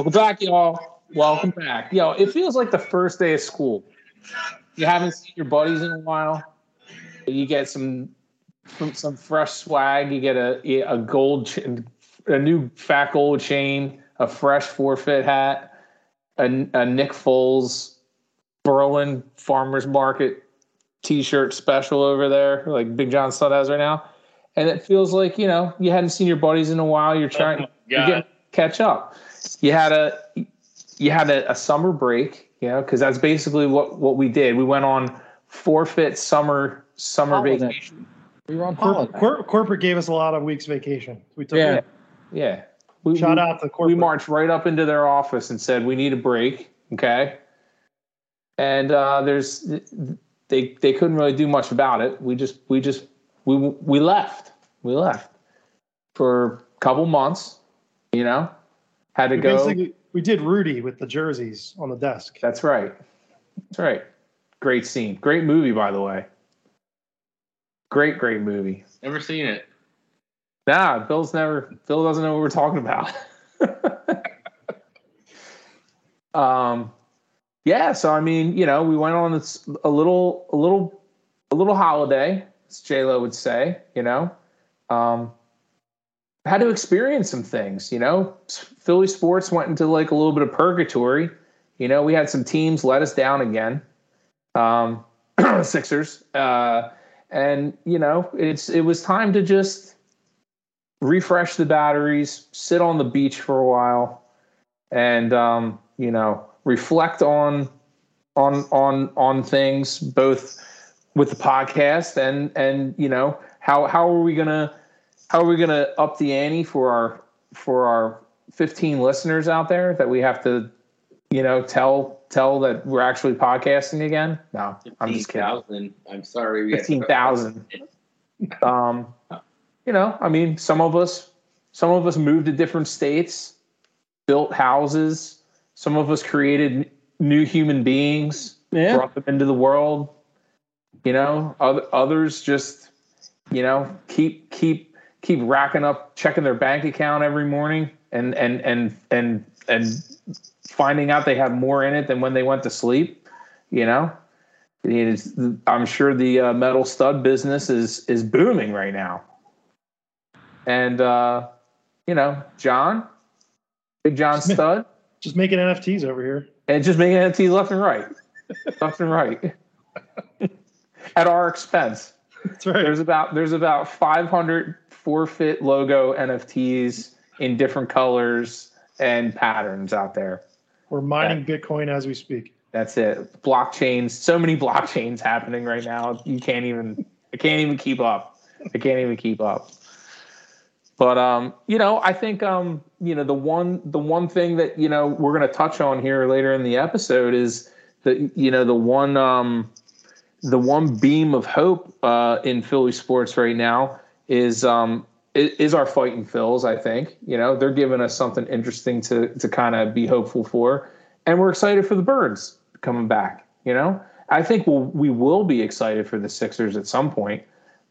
Welcome back, y'all. Welcome back. Yo, it feels like the first day of school. You haven't seen your buddies in a while. You get some some fresh swag. You get a a gold, a new fat gold chain, a fresh forfeit hat, a, a Nick Foles Berlin Farmers Market T-shirt special over there, like Big John Stud has right now. And it feels like you know you hadn't seen your buddies in a while. You're trying, oh you're getting catch up. You had a you had a, a summer break, you know, because that's basically what what we did. We went on forfeit summer summer Holiday. vacation. We were on Cor- holiday. cor- corporate gave us a lot of weeks vacation. We took Yeah, it. yeah. We, Shout we, out to corporate. we marched right up into their office and said we need a break. Okay, and uh, there's they they couldn't really do much about it. We just we just we we left. We left for a couple months. You know, had to we go. we did Rudy with the jerseys on the desk. That's right. That's right. Great scene. Great movie, by the way. Great, great movie. Never seen it. Nah, Bill's never. Bill doesn't know what we're talking about. um, yeah. So I mean, you know, we went on this a little, a little, a little holiday, as J Lo would say. You know, um, had to experience some things. You know, Philly sports went into like a little bit of purgatory. You know, we had some teams let us down again. Um, Sixers, uh, and you know, it's it was time to just refresh the batteries, sit on the beach for a while, and um, you know, reflect on on on on things both with the podcast and and you know how how are we gonna how are we gonna up the ante for our for our 15 listeners out there that we have to you know tell tell that we're actually podcasting again no i'm just kidding 15,000. I'm sorry. we had to- fifteen thousand. Um, you know, I mean, some of us, some of us moved to different states, built houses. Some of us created new human beings, Yeah. brought them into the world. You know, other, others just, you know, keep keep keep racking up, checking their bank account every morning, and and and and and finding out they have more in it than when they went to sleep. You know, is, I'm sure the uh, metal stud business is is booming right now. And uh, you know, John, Big John Stud, Just making NFTs over here. and just making NFTs left and right, left and right, at our expense. That's right. There's about there's about 500 forfeit logo NFTs in different colors and patterns out there. We're mining Bitcoin as we speak. That's it. Blockchains, so many blockchains happening right now. You can't even I can't even keep up. I can't even keep up. But um, you know, I think um, you know, the one the one thing that, you know, we're gonna touch on here later in the episode is the you know, the one um the one beam of hope uh in Philly sports right now is um is our fighting Phils, I think. You know, they're giving us something interesting to to kind of be hopeful for. And we're excited for the birds coming back. You know, I think we'll, we will be excited for the Sixers at some point.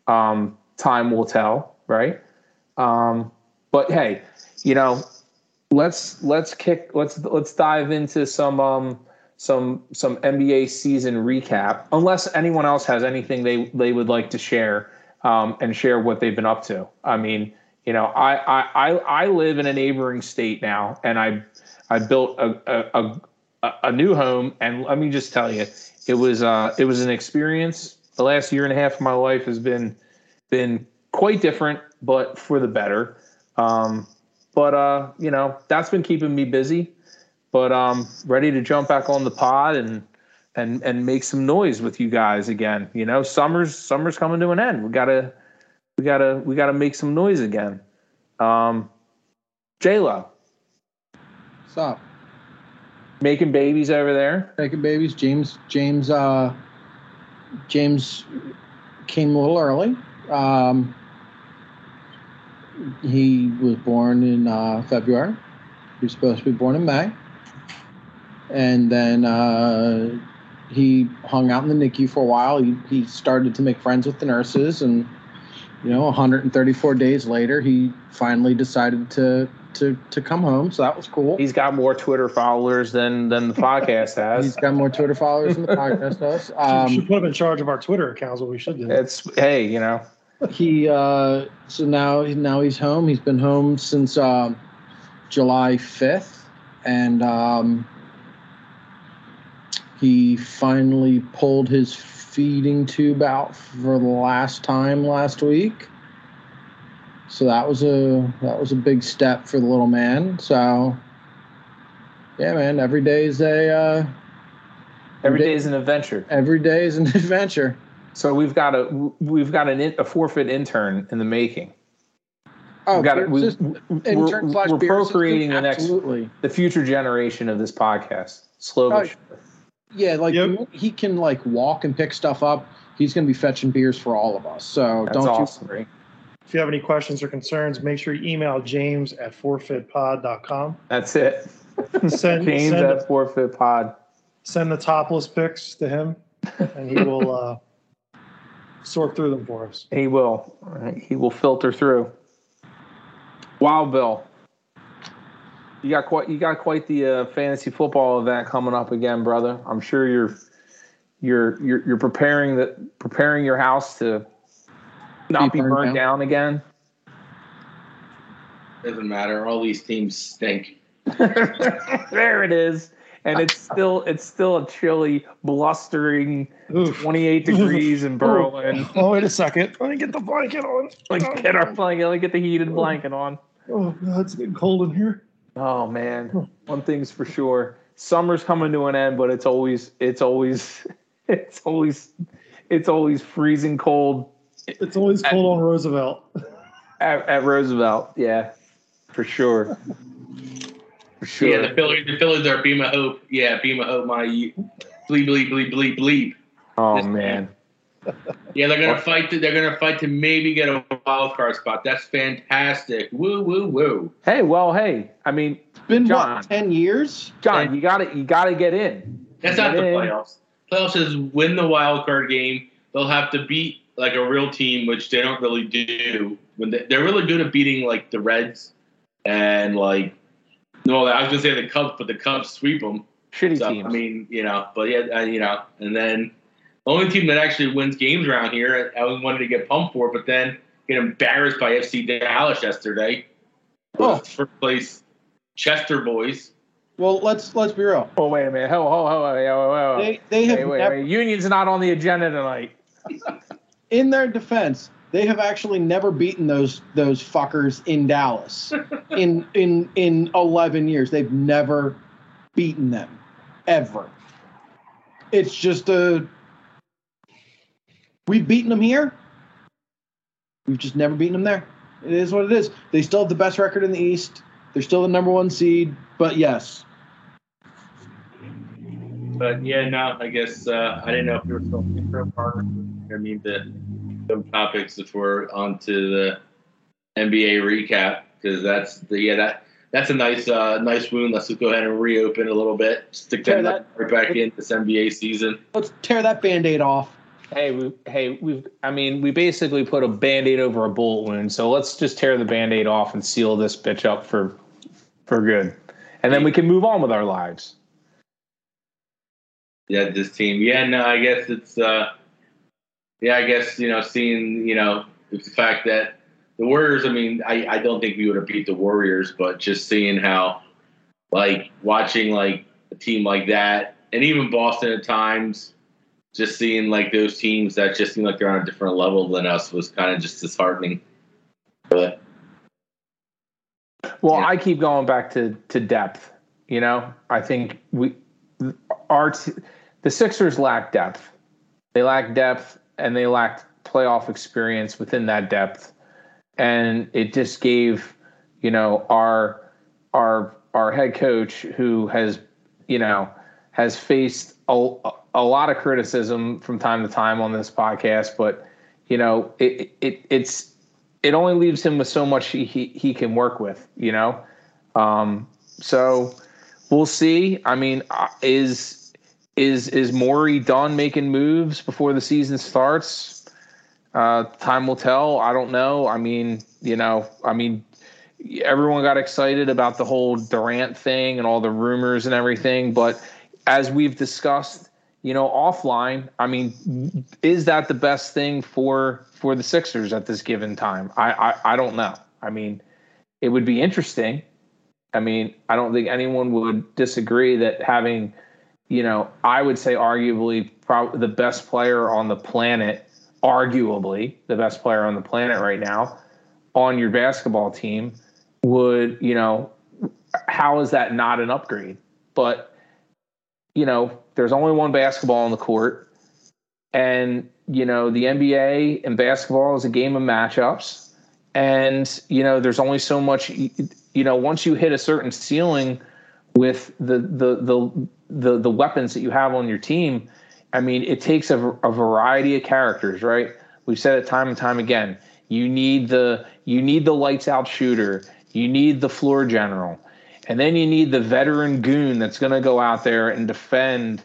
Um, time will tell, right? Um, but hey, you know, let's let's kick let's let's dive into some um some some NBA season recap. Unless anyone else has anything they they would like to share um, and share what they've been up to. I mean, you know, I I I, live in a neighboring state now, and I I built a a, a a new home, and let me just tell you, it was uh it was an experience. The last year and a half of my life has been been quite different, but for the better. Um, but uh, you know, that's been keeping me busy. But um, ready to jump back on the pod and and and make some noise with you guys again. You know, summer's summer's coming to an end. We gotta we gotta we gotta make some noise again. Um, J Lo Stop. making babies over there. Making babies. James. James. Uh, James came a little early. Um, he was born in uh, February. He was supposed to be born in May. and then uh, he hung out in the NICU for a while. He, he started to make friends with the nurses, and you know, 134 days later, he finally decided to to to come home. So that was cool. He's got more Twitter followers than than the podcast has. He's got more Twitter followers than the podcast does. should Um, put him in charge of our Twitter accounts. What we should do. It's hey, you know, he uh, so now now he's home. He's been home since um, July 5th, and um, he finally pulled his feeding tube out for the last time last week. So that was a that was a big step for the little man. So yeah, man, every day is a uh, every day is an adventure. every day is an adventure. So we've got a we've got an a forfeit intern in the making. Oh, we've got it. We, we're intern slash we're procreating the next Absolutely. the future generation of this podcast. Slowly. Oh, Yeah, like Yep. he can like walk and pick stuff up. He's going to be fetching beers for all of us. So That's don't awesome. If you have any questions or concerns, make sure you email James at forfeitpod.com. That's it. Send James send, at Forfeit Pod. send the topless pics to him, and he will uh, sort through them for us. He will. He will filter through. Wow, Bill. You got quite you got quite the uh, fantasy football event coming up again, brother. I'm sure you're you're you're, you're preparing the preparing your house to not Be be burned burnt down again. Doesn't matter. All these teams stink. there it is. And it's still it's still a chilly, blustering Oof. 28 degrees in Berlin. Oh, wait a second. Let me get the blanket on. Like get our blanket, like get the heated blanket on. Oh, God, it's getting cold in here. Oh man, hmm. one thing's for sure: summer's coming to an end, but it's always, it's always, it's always, it's always freezing cold It's always cold on Roosevelt. at, at Roosevelt. Yeah, for sure. For sure. Yeah, the Phillies, the Phillies are beam of hope. Yeah, beam of hope. My bleep, bleep, bleep, bleep, bleep. oh man, Yeah, they're gonna fight. To, they're gonna fight to maybe get a wild card spot. That's fantastic. Woo, woo, woo. hey, well, hey, I mean, It's been John. what ten years? John, you got to you got to get in. That's not the Yeah. playoffs. Playoffs is win the wild card game. They'll have to beat like a real team, which they don't really do. When they, they're really good at beating like the Reds and like. No, I was gonna say the Cubs, but the Cubs sweep them. Shitty So, teams. I mean, you know, but yeah, uh, you know, and then the only team that actually wins games around here, I was wanted to get pumped for, but then get embarrassed by FC Dallas yesterday. Oh. First place Chester boys. Well, let's let's be real. oh wait a minute. Ho ho ho. Wait, wait, wait, wait. They they have Wait, wait, never, wait. Union's not on the agenda tonight. in their defense, they have actually never beaten those those fuckers in Dallas in in in eleven years. They've never beaten them ever. It's just a we've beaten them here. We've just never beaten them there. It is what it is. They still have the best record in the East. They're still the number one seed. But yes, But yeah, no, I guess uh, I didn't know if you were still intro partner. I mean, the some topics if we're on to the NBA recap because that's the yeah that that's a nice uh, nice wound. Let's just go ahead and reopen a little bit. Stick Tear that right back in this NBA season. let's tear that band-aid off. Hey, we, hey, we've. I mean, we basically put a band-aid over a bullet wound, so let's just tear the band-aid off and seal this bitch up for, for good, and then we can move on with our lives. Yeah, this team. Yeah, no, I guess it's. uh Yeah, I guess you know, seeing you know the fact that the Warriors. I mean, I I don't think we would have beat the Warriors, but just seeing how, like, watching like a team like that, and even Boston at times, just seeing like those teams that just seem like they're on a different level than us was kind of just disheartening. But Well, Yeah. I keep going back to to depth. You know, I think we our t- the Sixers lack depth. They lack depth, and they lacked playoff experience within that depth, and it just gave you know our our our head coach who has you know has faced a, a lot of criticism from time to time on this podcast, but you know it, it it's it only leaves him with so much he, he, he can work with, you know? Um, so we'll see. I mean, uh, is is is Morey done making moves before the season starts? Uh, time will tell. I don't know. I mean, you know, I mean, everyone got excited about the whole Durant thing and all the rumors and everything, but as we've discussed, you know, offline, I mean, is that the best thing for for the Sixers at this given time? I I, I don't know. I mean, it would be interesting. I mean, I don't think anyone would disagree that having, you know, I would say arguably probably the best player on the planet, arguably the best player on the planet right now, on your basketball team would, you know, how is that not an upgrade? But, you know, there's only one basketball on the court. And, you know, the NBA and basketball is a game of matchups. And, you know, there's only so much, you know, once you hit a certain ceiling with the, the, the, the, the weapons that you have on your team, I mean, it takes a, a variety of characters, right? We've said it time and time again. You need the you need the lights out shooter. You need the floor general. And then you need the veteran goon that's going to go out there and defend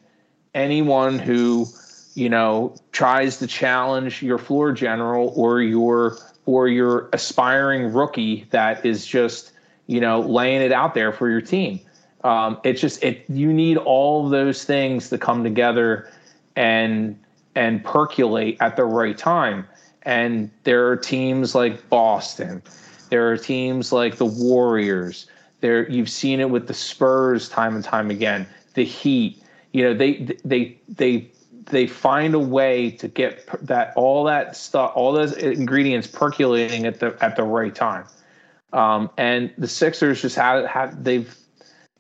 anyone who, you know, tries to challenge your floor general or your or your aspiring rookie that is just, you know, laying it out there for your team. Um, it's just it you need all those things to come together and and percolate at the right time. And there are teams like Boston there are teams like the Warriors. There, you've seen it with the Spurs time and time again. The Heat. You know, they they they they find a way to get that all that stuff, all those ingredients percolating at the at the right time. Um, and the Sixers just have, have they've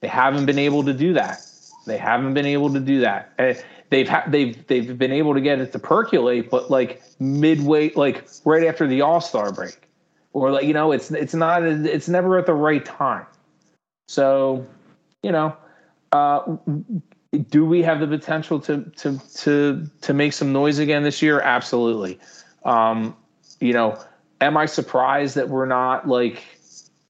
they haven't been able to do that. They haven't been able to do that. Uh, they've ha- they've they've been able to get it to percolate, but like midway, like right after the All Star break or like you know it's it's not it's never at the right time so you know uh, do we have the potential to to to to make some noise again this year? Absolutely. Um, you know am i surprised that we're not like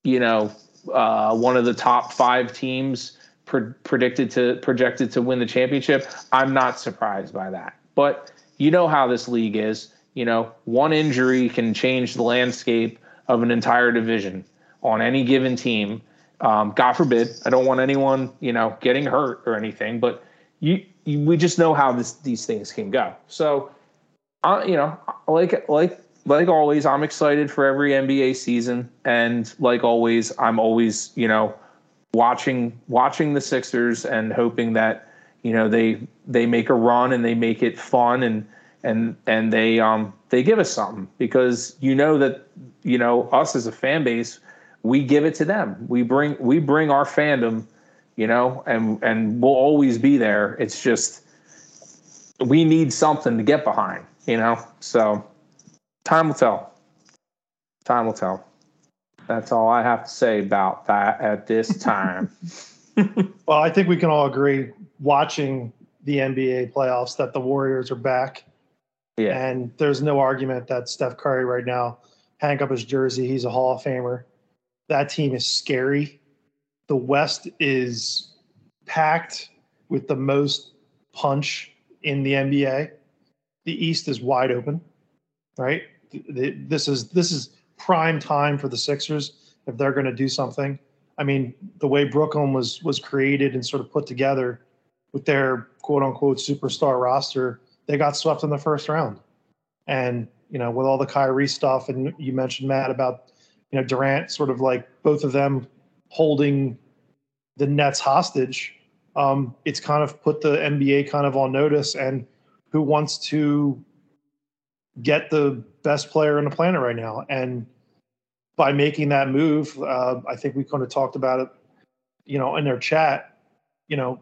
you know uh, one of the top five teams pre- predicted to projected to win the championship? I'm not surprised by that. But you know how this league is. You know one injury can change the landscape of an entire division on any given team. Um, God forbid, I don't want anyone, you know, getting hurt or anything, but you, you we just know how this these things can go. So, uh, you know, like like like always, I'm excited for every NBA season, and like always, I'm always, you know, watching watching the Sixers and hoping that you know they they make a run and they make it fun and and and they um they give us something because you know that you know us as a fan base we give it to them. We bring we bring our fandom you know and and we'll always be there. It's just we need something to get behind you know? So time will tell. Time will tell. That's all i have to say about that at this time. Well i think we can all agree watching the nba playoffs that the warriors are back. Yeah. And there's no argument that Steph Curry right now, hang up his jersey, he's a Hall of Famer. That team is scary. The West is packed with the most punch in the NBA. The East is wide open, right? This is this is prime time for the Sixers if they're going to do something. I mean, the way Brooklyn was was created and sort of put together with their quote unquote superstar roster they got swept in the first round. And, you know, with all the Kyrie stuff, and you mentioned, Matt, about, you know, Durant sort of like both of them holding the Nets hostage, um, it's kind of put the NBA kind of on notice and who wants to get the best player on the planet right now. And by making that move, uh, I think we kind of talked about it, you know, in their chat. You know,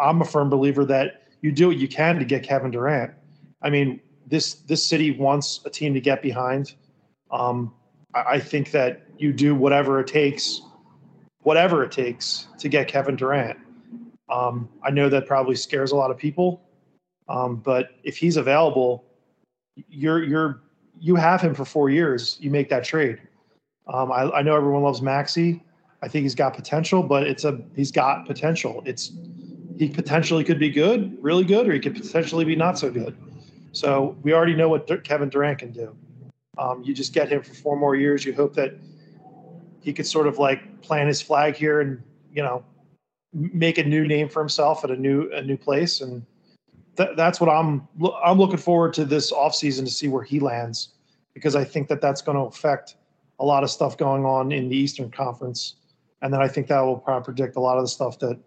I'm a firm believer that you do what you can to get Kevin Durant. I mean, this this city wants a team to get behind. Um, I, think that you do whatever it takes, whatever it takes to get Kevin Durant. Um, I know that probably scares a lot of people, um, but if he's available, you're you're you have him for four years. You make that trade. Um, I, I, know everyone loves Maxey. I think he's got potential, but it's a he's got potential. It's he potentially could be good, really good, or he could potentially be not so good. So we already know what Kevin Durant can do. Um, you just get him for four more years. You hope that he could sort of like plant his flag here and you know make a new name for himself at a new a new place and th- that's what I'm I'm looking forward to this offseason to see where he lands because I think that that's going to affect a lot of stuff going on in the Eastern Conference and then I think that will probably predict a lot of the stuff that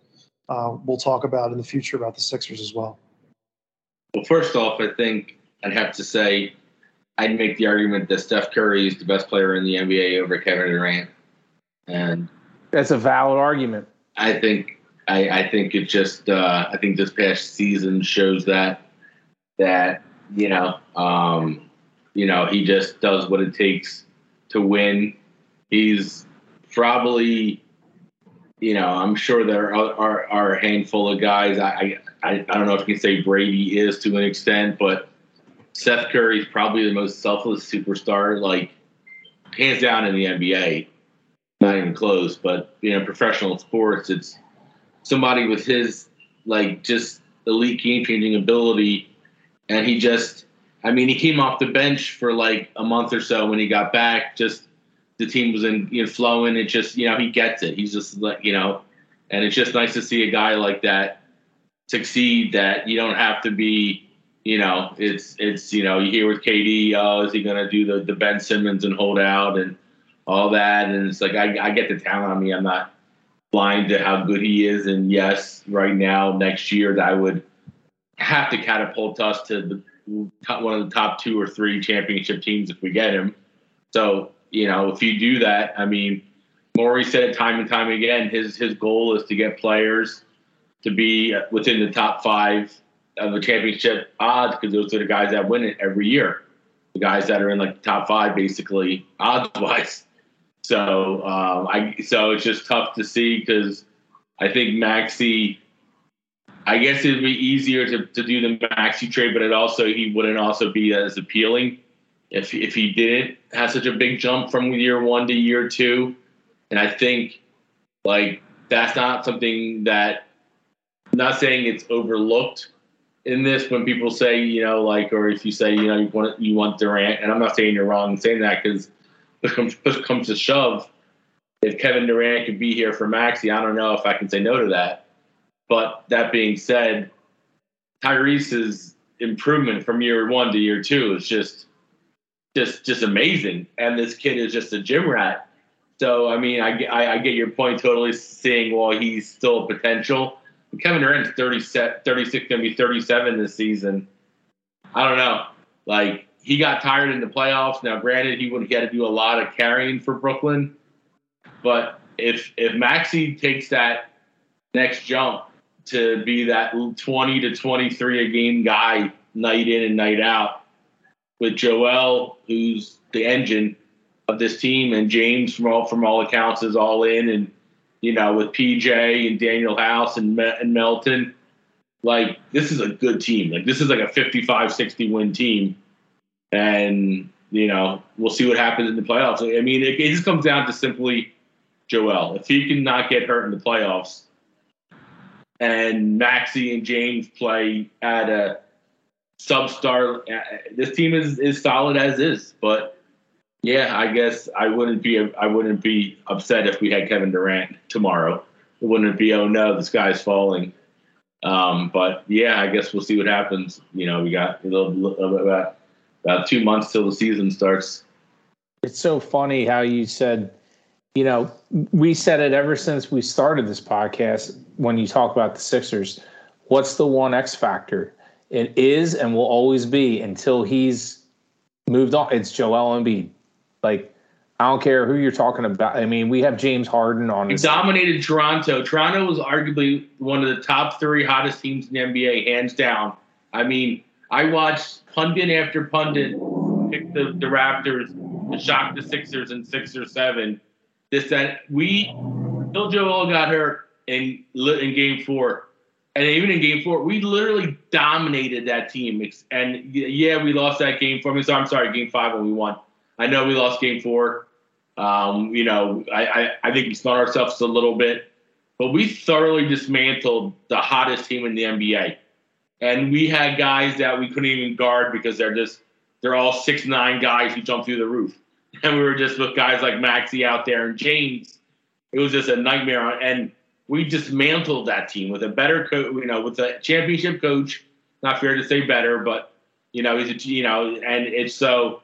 uh, we'll talk about in the future about the Sixers as well. Well, first off, I think I'd have to say I'd make the argument that Steph Curry is the best player in the NBA over Kevin Durant, and that's a valid argument. I think I, I think it just uh, I think this past season shows that that you know um, you know he just does what it takes to win. He's probably you know I'm sure there are, are, are a handful of guys. I, I I don't know if you can say Brady is to an extent, but Steph Curry is probably the most selfless superstar, like hands down in the NBA. Not even close, but you know, professional sports, it's somebody with his like just elite game changing ability, and he just, I mean, he came off the bench for like a month or so when he got back. Just the team was in you know flowing. It just you know he gets it. He's just like you know, and it's just nice to see a guy like that succeed. That you don't have to be. You know, it's it's you know you hear with KD, oh, is he going to do the the Ben Simmons and hold out and all that? And it's like I, I get the talent on me. I'm not blind to how good he is. And yes, right now, next year, that would have to catapult us to the one of the top two or three championship teams if we get him. So, you know, if you do that, I mean, Morey said it time and time again. His his goal is to get players to be within the top five of the championship odds because those are the guys that win it every year. The guys that are in like the top five, basically odds wise. So um, I so it's just tough to see because I think Maxey. I guess it'd be easier to, to do the Maxey trade, but it also he wouldn't also be as appealing if if he didn't have such a big jump from year one to year two. And I think like that's not something that not saying it's overlooked in this when people say you know like or if you say you know you want you want Durant, and I'm not saying you're wrong in saying that because push comes, push comes to shove, if Kevin Durant could be here for Maxey, I don't know if I can say no to that. But that being said, Tyrese's improvement from year one to year two is just just just amazing. And this kid is just a gym rat. So I mean, I, I, I get your point totally. Seeing well, he's still potential. Kevin Durant's 30, set, 36, going to be 37 this season. I don't know. Like he got tired in the playoffs. Now, granted, he would get to do a lot of carrying for Brooklyn, but if if Maxey takes that next jump to be that 20 to 23 a game guy night in and night out with Joel, who's the engine of this team, and James from all from all accounts is all in, and you know with PJ and Danuel House and, and Melton, like this is a good team. Like this is like a 55-60 win team and you know we'll see what happens in the playoffs. I mean, it, it just comes down to simply Joel. If he can not get hurt in the playoffs, and Maxey and James play at a substar, uh, this team is is solid as is. But yeah, I guess I wouldn't be I wouldn't be upset if we had Kevin Durant tomorrow. It wouldn't be oh no, the sky's falling. Um, but yeah, I guess we'll see what happens. You know, we got a little, bit about two months till the season starts. It's so funny how you said, you know, we said it ever since we started this podcast when you talk about the Sixers. What's the one X factor? It is and will always be until he's moved on. It's Joel Embiid. Like, I don't care who you're talking about. I mean, we have James Harden on. He dominated Toronto. Toronto was arguably one of the top three hottest teams in the NBA, hands down. I mean, I watched pundit after pundit pick the, the Raptors to shock the Sixers in six or seven. This that we Bill Joel got hurt in in Game Four, and even in Game Four, we literally dominated that team. And yeah, we lost that Game Four. I mean, so I'm sorry, Game Five when we won. I know we lost Game Four, Um, you know, I, I, I think we spun ourselves a little bit, but we thoroughly dismantled the hottest team in the NBA. And we had guys that we couldn't even guard because they're just they're all six nine guys who jump through the roof. And we were just with guys like Maxey out there and James. It was just a nightmare. And we dismantled that team with a better coach, you know, with a championship coach. Not fair to say better, but you know, he's a, you know, and it's so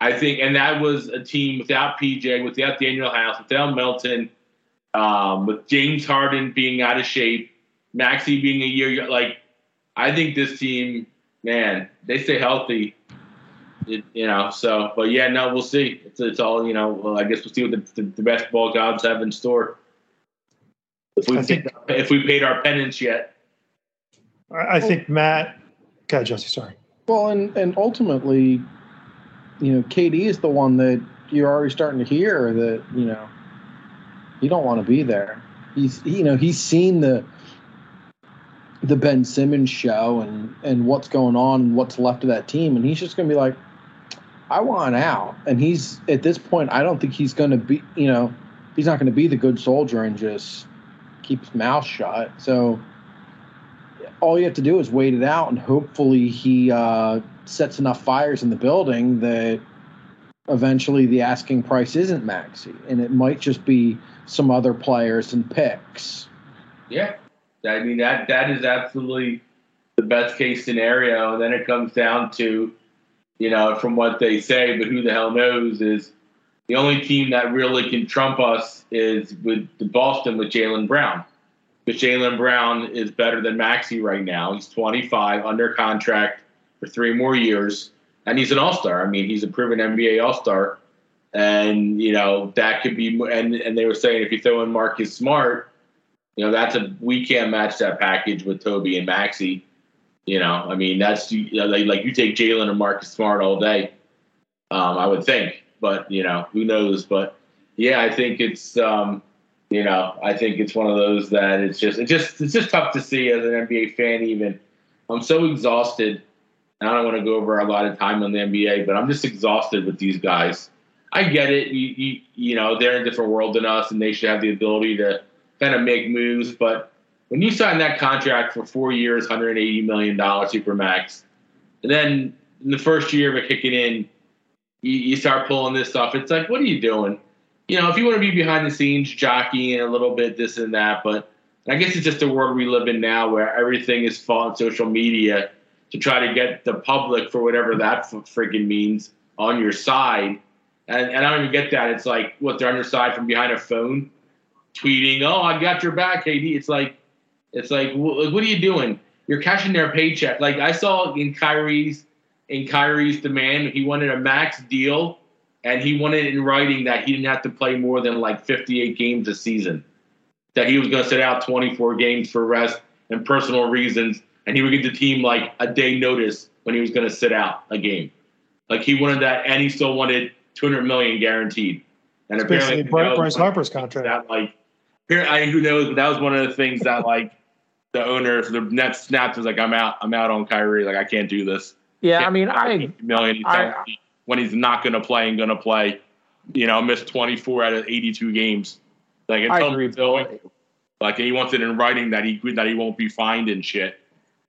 I think, and that was a team without PJ, without Danuel House, without Melton, um, with James Harden being out of shape, Maxey being a year like I think this team, man, they stay healthy. It, you know, so but yeah, no, we'll see. It's, it's all you know. Well, I guess we'll see what the, the, the basketball gods have in store. If we think, if we paid our penance yet, I think Matt. God, Jesse, sorry. Well, and and ultimately, you know, KD is the one that you're already starting to hear that you know you don't want to be there. He's you know he's seen the the Ben Simmons show and and what's going on and what's left of that team, and he's just going to be like, I want out. And he's at this point, I don't think he's going to be, you know, he's not going to be the good soldier and just keep his mouth shut. So all you have to do is wait it out, and hopefully he uh, sets enough fires in the building that eventually the asking price isn't Maxey, and it might just be some other players and picks. Yeah, I mean that that is absolutely the best case scenario. And then it comes down to, you know, from what they say, but who the hell knows is the only team that really can trump us is with the Boston with Jaylen Brown. Because Jaylen Brown is better than Maxey right now. He's 25, under contract for three more years, and he's an All Star. I mean, he's a proven NBA All Star, and you know that could be. And and they were saying if you throw in Marcus Smart, you know, that's a we can't match that package with Toby and Maxey. You know, I mean, that's you know, like, like you take Jaylen and Marcus Smart all day. Um, I would think, but you know, who knows? But yeah, I think it's um, you know, I think it's one of those that it's just it's just it's just tough to see as an NBA fan. Even I'm so exhausted. I don't want to go over a lot of time on the NBA, but I'm just exhausted with these guys. I get it. You, you, you know, they're in a different world than us, and they should have the ability to kind of make moves. But when you sign that contract for four years, 180 million dollars supermax, and then in the first year of it kicking in, you, you, start pulling this stuff. It's like, what are you doing? You know, if you want to be behind the scenes, jockeying a little bit, this and that, but I guess it's just the world we live in now, where everything is fought on social media to try to get the public, for whatever that freaking means, on your side. And, and I don't even get that. It's like what they're on your side from behind a phone tweeting, "Oh, I got your back, KD." It's like, it's like, what are you doing? You're cashing their paycheck. Like I saw in Kyrie's in Kyrie's demand, he wanted a max deal, and he wanted in writing that he didn't have to play more than like 58 games a season. That he was going to sit out 24 games for rest and personal reasons, and he would give the team like a day notice when he was going to sit out a game. Like he wanted that, and he still wanted 200 million guaranteed. And it's apparently, Bryce Harper's contract. That like I, who knows? But that was one of the things that like the owners, the Nets snapped was like, I'm out. I'm out on Kyrie. Like I can't do this. Yeah, I mean, I million I, when he's not going to play and going to play. You know, missed 24 out of 82 games. Like I agree, Bill. Like he wants it in writing that he that he won't be fined and shit.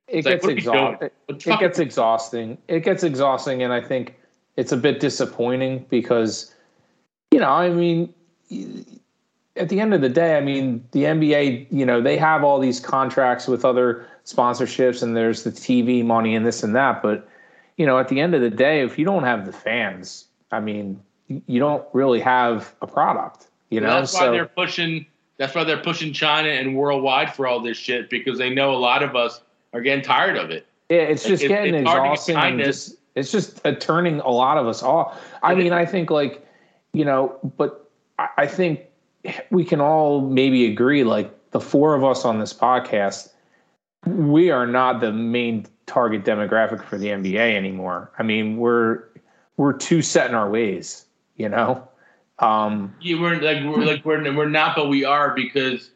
It gets like, exhausting. It, it gets exhausting. It gets exhausting, and I think it's a bit disappointing because, you know, I mean, at the end of the day, I mean, the NBA, you know, they have all these contracts with other sponsorships and there's the TV money and this and that. But, you know, at the end of the day, if you don't have the fans, I mean, you don't really have a product, you well, know? That's why so, they're pushing, that's why they're pushing China and worldwide for all this shit because they know a lot of us are getting tired of it. Yeah, it's just like, getting it's, exhausting and just, it's just uh, turning a lot of us off. I mean, I think like, you know, but I think we can all maybe agree like the four of us on this podcast we are not the main target demographic for the NBA anymore. I mean, we're we're too set in our ways, you know. Um, yeah, we're like we're like we're we're not, but we are because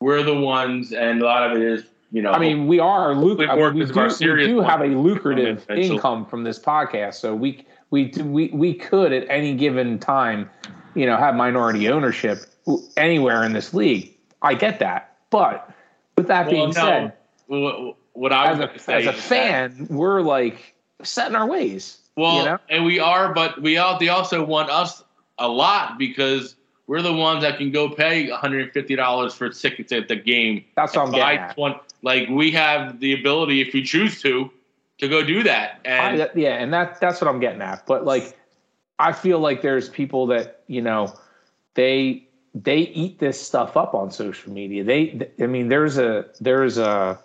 we're the ones, and a lot of it is you know, I mean, we are. We, we, do, we do have a lucrative income from this podcast, so we we we we could at any given time, you know, have minority ownership anywhere in this league. I get that, but with that well, being no, said, what I was as a, as a fan, that, we're like set in our ways. Well, you know? and we are, but we all they also want us a lot because we're the ones that can go pay $150 for tickets at the game. That's what I'm buy getting. 20, like we have the ability, if we choose to, to go do that. And I, yeah, and that that's what I'm getting at. But like, I feel like there's people that you know they they eat this stuff up on social media. They, I mean, there's a there's a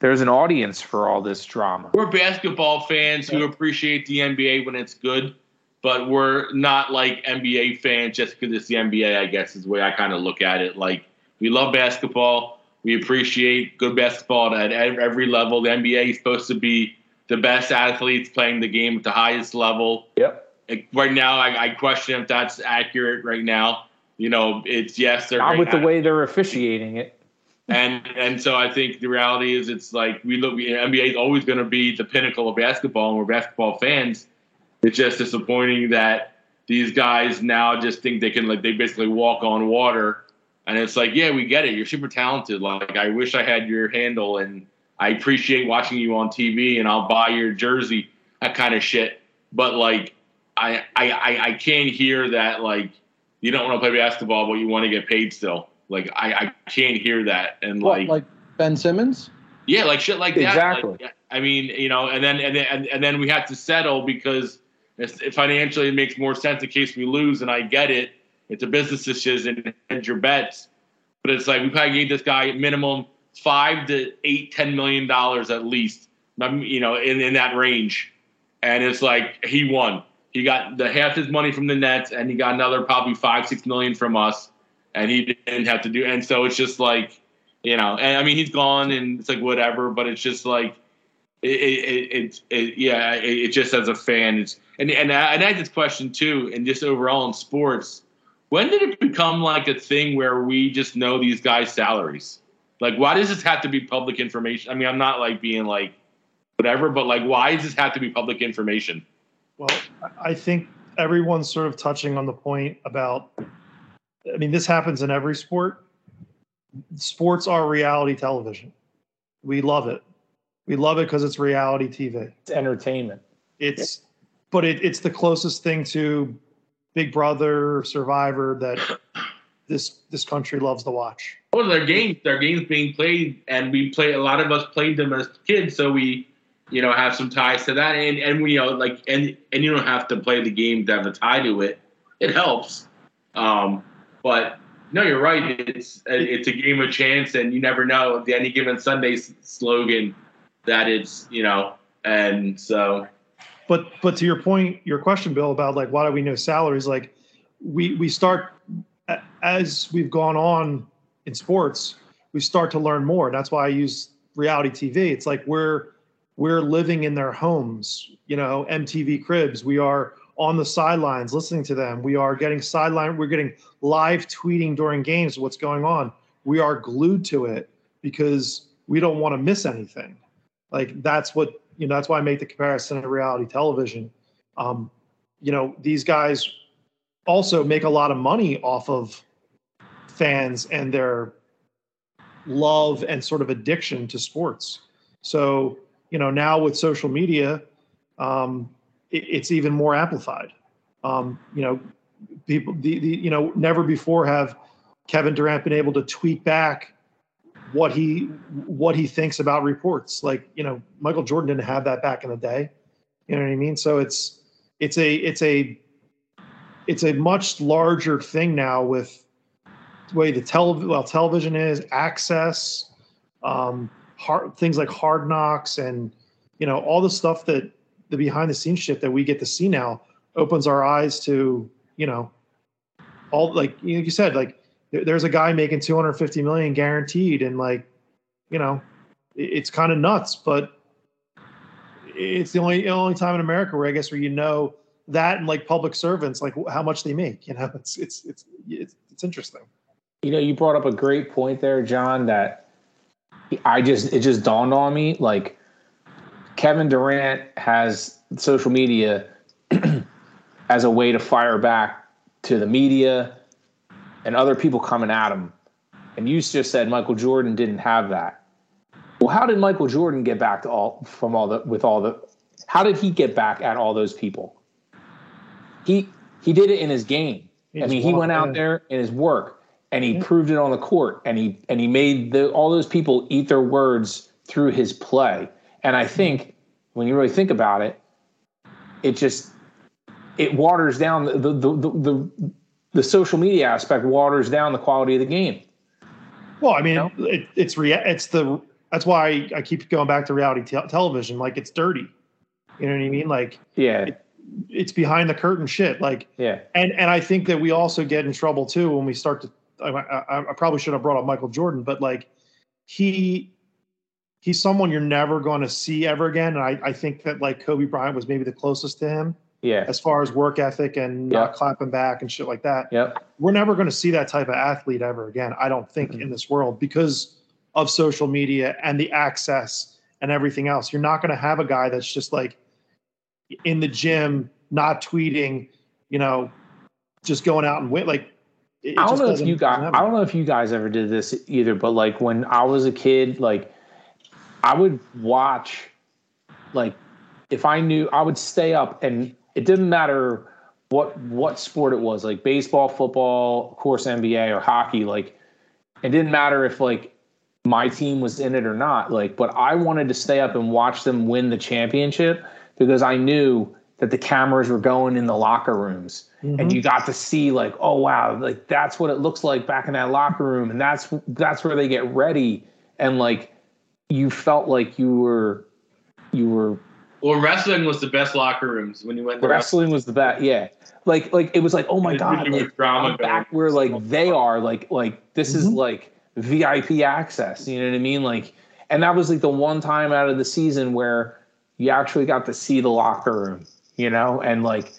there's an audience for all this drama. We're basketball fans who appreciate the NBA when it's good, but we're not like NBA fans just because it's the NBA. I guess is the way I kind of look at it. Like we love basketball, we appreciate good basketball at every level. The NBA is supposed to be the best athletes playing the game at the highest level. Yep. Right now, I, I question if that's accurate. Right now, you know, it's yes, they're not with the way they're officiating it. And and so I think the reality is it's like we look we, NBA is always going to be the pinnacle of basketball, and we're basketball fans. It's just disappointing that these guys now just think they can like they basically walk on water, and it's like yeah, we get it. You're super talented. Like I wish I had your handle, and I appreciate watching you on TV, and I'll buy your jersey, that kind of shit. But like I I I can't hear that like you don't want to play basketball, but you want to get paid still. Like I, I can't hear that. And what, like like Ben Simmons. Yeah, like shit like that. Exactly. Like, I mean, you know, and then and then and then we have to settle because financially it makes more sense in case we lose. And I get it. It's a business decision and your bets. But it's like we probably gave this guy minimum five to eight, ten million dollars at least. You know, in, in that range. And it's like he won. He got the half his money from the Nets, and he got another probably five, six million from us, and he didn't have to do. And so it's just like, you know, and I mean he's gone, and it's like whatever. But it's just like, it, it, it, it yeah, it, just as a fan, it's and and I, and I had this question too, and just overall in sports, when did it become like a thing where we just know these guys' salaries? Like, why does this have to be public information? I mean, I'm not like being like whatever, but like, why does this have to be public information? Well, I think everyone's sort of touching on the point about. I mean, this happens in every sport. Sports are reality television. We love it. We love it because it's reality TV. It's entertainment. It's, but it, it's the closest thing to Big Brother, Survivor that this this country loves to watch. Well, their games, their games being played, and we play. A lot of us played them as kids, so we you know, have some ties to that. And and you know, like and and you don't have to play the game to have a tie to it. It helps. Um, but no, you're right. It's it's a game of chance, and you never know the any given Sunday slogan that it's you know, and so. But but to your point, your question, Bill, about like why do we know salaries? Like we we start as we've gone on in sports, we start to learn more. That's why I use reality TV. It's like we're we're living in their homes, you know, MTV cribs. We are on the sidelines listening to them. We are getting sideline, we're getting live tweeting during games what's going on. We are glued to it because we don't want to miss anything. Like that's what, you know, that's why I make the comparison to reality television. Um, you know, these guys also make a lot of money off of fans and their love and sort of addiction to sports. So you know now with social media um, it, it's even more amplified um, you know people the, the you know never before have kevin durant been able to tweet back what he what he thinks about reports. Like you know michael jordan didn't have that back in the day. You know what i mean? So it's it's a it's a it's a much larger thing now with the way the tele well television is access um, hard things like hard knocks and you know all the stuff that the behind the scenes shit that we get to see now opens our eyes to you know all like you said like there's a guy making 250 million guaranteed and like you know it's kind of nuts but it's the only only time in america where i guess where you know that and like public servants like how much they make you know? It's it's it's it's, it's interesting. You know you brought up a great point there john that I just it just dawned on me like Kevin Durant has social media as a way to fire back to the media and other people coming at him. And you just said Michael Jordan didn't have that. Well, how did Michael Jordan get back to all from all the with all the how did he get back at all those people? He he did it in his game. He I mean, he went out there in his work and he yeah. proved it on the court and he and he made the, all those people eat their words through his play. And I think when you really think about it, it just it waters down the the the, the, the social media aspect waters down the quality of the game. Well, I mean, it, it's rea- it's the that's why I keep going back to reality te- television. Like it's dirty. You know what I mean? Like yeah, it, it's behind the curtain shit. Like yeah, and and I think that we also get in trouble too when we start to. I, I, I probably should have brought up Michael Jordan, but like he he's someone you're never going to see ever again. And I, I think that like Kobe Bryant was maybe the closest to him. Yeah. As far as work ethic and yep. not clapping back and shit like that. Yep. We're never going to see that type of athlete ever again. I don't think mm-hmm. in this world because of social media and the access and everything else. You're not going to have a guy that's just like in the gym, not tweeting, you know, just going out and win. Like, I don't know if you guys, I don't know if you guys ever did this either, but like when I was a kid, like I would watch, like if I knew, I would stay up and it didn't matter what what sport it was, like baseball, football, of course, NBA or hockey. Like it didn't matter if like my team was in it or not. Like, but I wanted to stay up and watch them win the championship because I knew that the cameras were going in the locker rooms mm-hmm. and you got to see like oh wow like that's what it looks like back in that locker room and that's that's where they get ready and like you felt like you were you were well wrestling was the best locker rooms when you went wrestling, wrestling was the best yeah like like it was like oh my god like, I'm back where like they are like like this mm-hmm. is like vip access you know what i mean like and that was like the one time out of the season where you actually got to see the locker room, you know, and like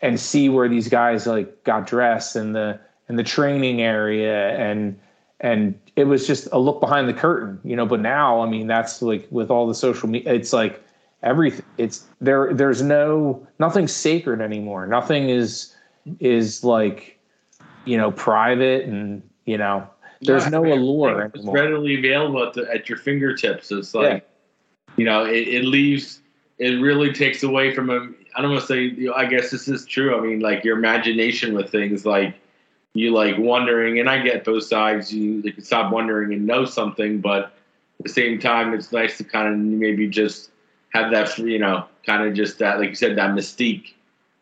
and see where these guys like got dressed and the and the training area and and it was just a look behind the curtain, you know. But now, I mean, that's like with all the social media, it's like everything. It's there. There's no nothing sacred anymore. Nothing is is like you know private and you know there's yeah, no allure. It's anymore. readily available at, the, at your fingertips. It's like you know, it, it leaves, it really takes away from a, I don't want to say, you know, I guess this is true. I mean, like your imagination with things, like you like wondering, and I get both sides. You, you can stop wondering and know something, but at the same time, it's nice to kind of maybe just have that, you know, kind of just that, like you said, that mystique.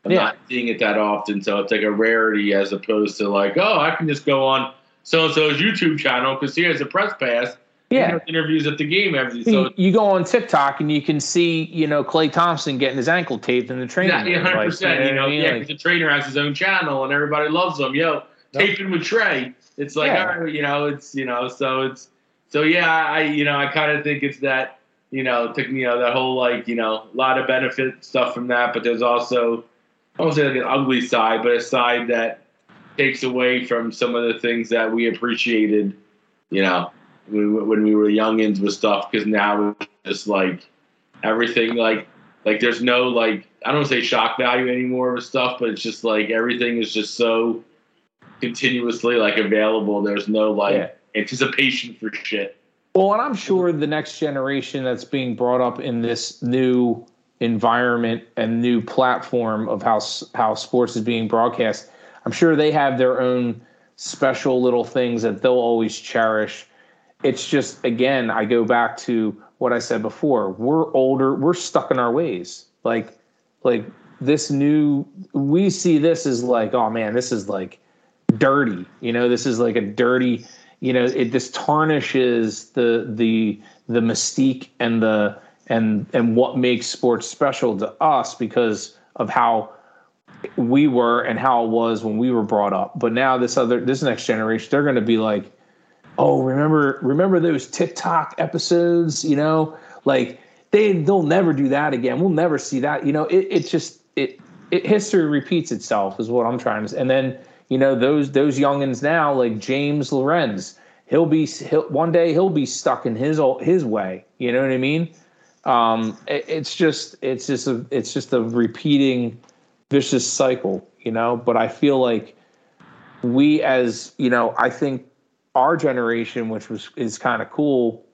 I'm yeah. not seeing it that often, so it's like a rarity as opposed to like, oh, I can just go on so and so's YouTube channel because he has a press pass yeah, interviews at the game every. So you go on TikTok and you can see, you know, Klay Thompson getting his ankle taped in the training. Yeah, hundred percent. You know, yeah, because the trainer has his own channel and everybody loves him. Yo, taping with Trey. It's like, yeah. all right, you know, it's you know, so it's so yeah. I you know, I kind of think it's that you know, to, you know, that whole like you know, a lot of benefit stuff from that, but there's also I won't say like an ugly side, but a side that takes away from some of the things that we appreciated. You know, when we were youngins with stuff because now it's just like everything like like there's no like I don't say shock value anymore with stuff, but it's just like everything is just so continuously like available. There's no like yeah. anticipation for shit. Well, and I'm sure the next generation that's being brought up in this new environment and new platform of how how sports is being broadcast, I'm sure they have their own special little things that they'll always cherish. It's just again i go back to what i said before we're older we're stuck in our ways. Like like this new we see this as like oh man this is like dirty you know this is like a dirty you know it just tarnishes the the the mystique and the and and what makes sports special to us because of how we were and how it was when we were brought up but now this other this next generation they're going to be like oh, remember remember those TikTok episodes? You know, like they they'll never do that again. We'll never see that. You know, it it just it it history repeats itself is what I'm trying to. say. And then you know those those youngins now like James Lorenz, he'll be he'll, one day he'll be stuck in his his way. You know what I mean? Um, it, it's just it's just a it's just a repeating vicious cycle. You know, but I feel like we as you know, I think our generation, which was is kind of cool,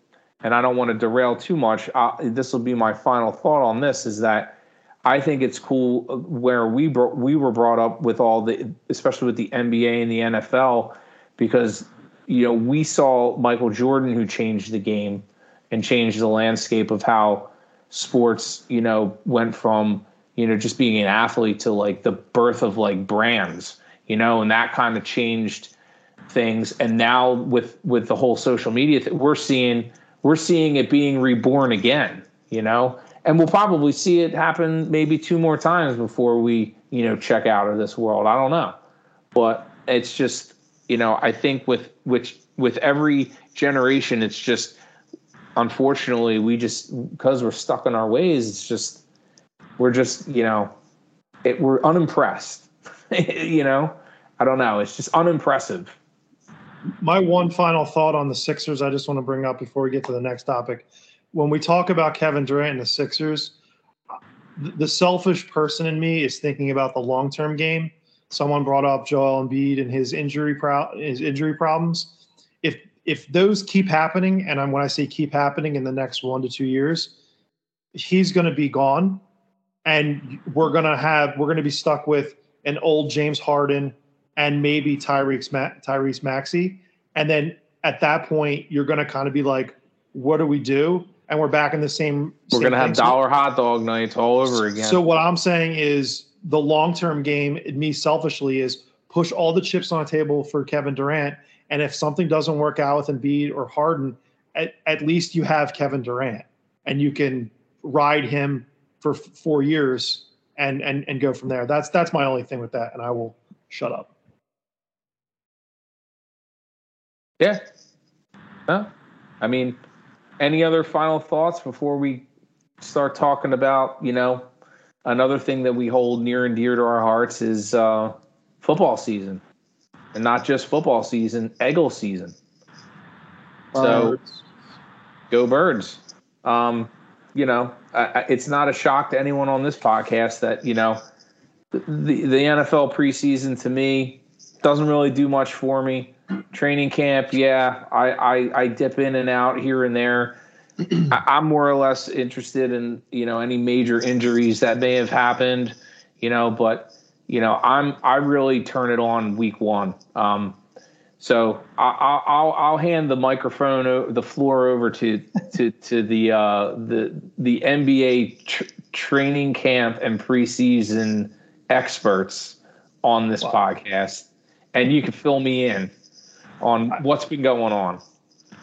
and I don't want to derail too much. Uh, this will be my final thought on this: is that I think it's cool uh, where we bro- we were brought up with all the, especially with the NBA and the NFL, because you know we saw Michael Jordan who changed the game and changed the landscape of how sports, you know, went from you know just being an athlete to like the birth of like brands, you know, and that kind of changed things. And now with with the whole social media, we're seeing we're seeing it being reborn again, you know and we'll probably see it happen maybe two more times before we you know check out of this world. I don't know. But it's just you know i think with which with every generation it's just unfortunately we just because we're stuck in our ways it's just we're just you know it, we're unimpressed you know? I don't know. It's just unimpressive. My one final thought on the sixers i just want to bring up before we get to the next topic when we talk about Kevin Durant and the Sixers, the selfish person in me is thinking about the long term game. Someone brought up Joel Embiid and his injury pro- his injury problems. If if those keep happening, and I'm, when I say keep happening in the next one to two years, he's going to be gone, and we're going to have we're going to be stuck with an old James Harden and maybe Tyrese Ma- Tyrese Maxey, and then at that point you're going to kind of be like, what do we do? And we're back in the same. We're same gonna have dollar hot dog nights all over again. So what I'm saying is the long term game. Me selfishly is push all the chips on the table for Kevin Durant, and if something doesn't work out with Embiid or Harden, at, at least you have Kevin Durant, and you can ride him for f- four years and and and go from there. That's that's my only thing with that, and I will shut up. Yeah. Huh? I mean, any other final thoughts before we start talking about, you know, another thing that we hold near and dear to our hearts is uh, football season, and not just football season, Eagle season. So, go birds. Um, you know, I, it's not a shock to anyone on this podcast that you know the the NFL preseason to me doesn't really do much for me training camp, yeah, I, I, I dip in and out here and there. I, I'm more or less interested in you know any major injuries that may have happened, you know, but you know I'm I really turn it on week one. Um, so I, will I'll hand the microphone, the floor over to to to the uh, the the NBA tr- training camp and preseason experts on this wow. podcast, and you can fill me in on what's been going on.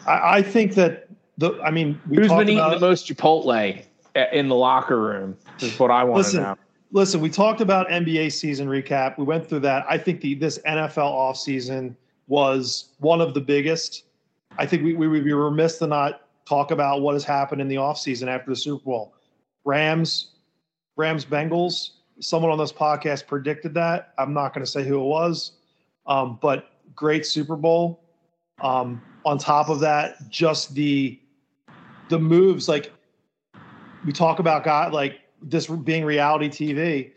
I, I think that the. I mean, who's been eating the most Chipotle in the locker room? Is what I want to know. Listen, we talked about NBA season recap. We went through that. I think the this NFL offseason was one of the biggest. I think we, we would be remiss to not talk about what has happened in the offseason after the Super Bowl. Rams, Rams, Bengals. Someone on this podcast predicted that. I'm not going to say who it was, um, but great Super Bowl. Um, on top of that, just the the moves like we talk about God like this being reality TV.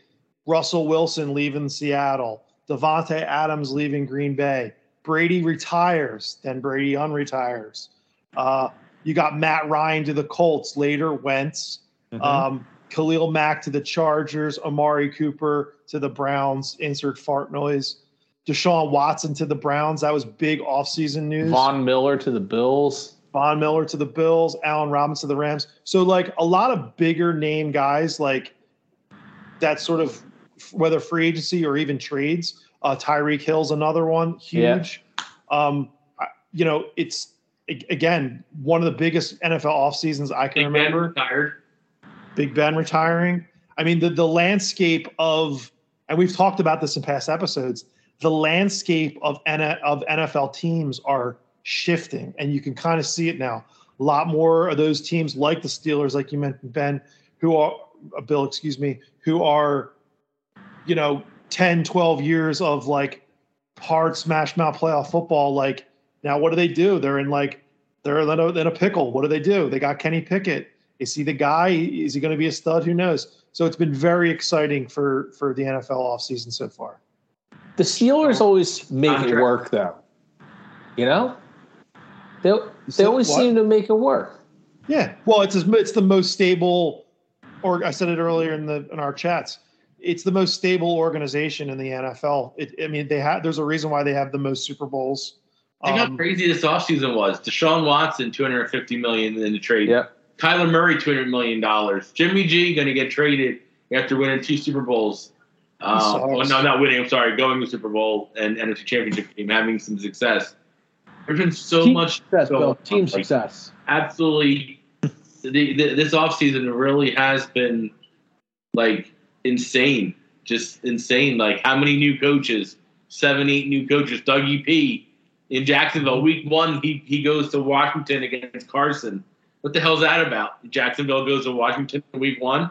Russell Wilson leaving Seattle, Davante Adams leaving Green Bay, Brady retires, then Brady unretires. Uh, you got Matt Ryan to the Colts, later Wentz, mm-hmm. um, Khalil Mack to the Chargers, Amari Cooper to the Browns. Insert fart noise. Deshaun Watson to the Browns. That was big offseason news. Von Miller to the Bills. Von Miller to the Bills. Allen Robinson to the Rams. So like a lot of bigger name guys like that sort of whether free agency or even trades. Uh, Tyreek Hill's another one, huge. Yeah. Um, you know, it's again one of the biggest NFL off seasons I can Big remember. Ben retired. Big Ben retiring. I mean, the the landscape of, and we've talked about this in past episodes the landscape of, of NFL teams are shifting, and you can kind of see it now. A lot more of those teams, like the Steelers, like you mentioned, Ben, who are uh, Bill, excuse me, who are, you know, 10, 12 years of like hard smash mouth playoff football. Like now, what do they do? They're in like they're in a, in a pickle. What do they do? They got Kenny Pickett. Is he the guy? Is he going to be a stud? Who knows? So it's been very exciting for for the NFL offseason so far. The Steelers always make it work, though. You know, they they said always what? seem to make it work. Yeah. Well, it's as- it's the most stable, or I said it earlier in the in our chats. It's the most stable organization in the NFL. It, I mean, they have. There's a reason why they have the most Super Bowls. Think how Um, crazy this offseason was. Deshaun Watson, two hundred and fifty million in the trade. Yep. Kyler Murray, two hundred million dollars. Jimmy G going to get traded after winning two Super Bowls. Uh, Sucks. oh, no, not winning. I'm sorry, going to the Super Bowl and NFC Championship game, having some success. There's been so Team much success, Bill. Team Like, success. absolutely the, the, this offseason really has been like insane just insane like how many new coaches seven eight new coaches dougie p in jacksonville week one he, he goes to washington against carson what the hell's that about jacksonville goes to washington in week one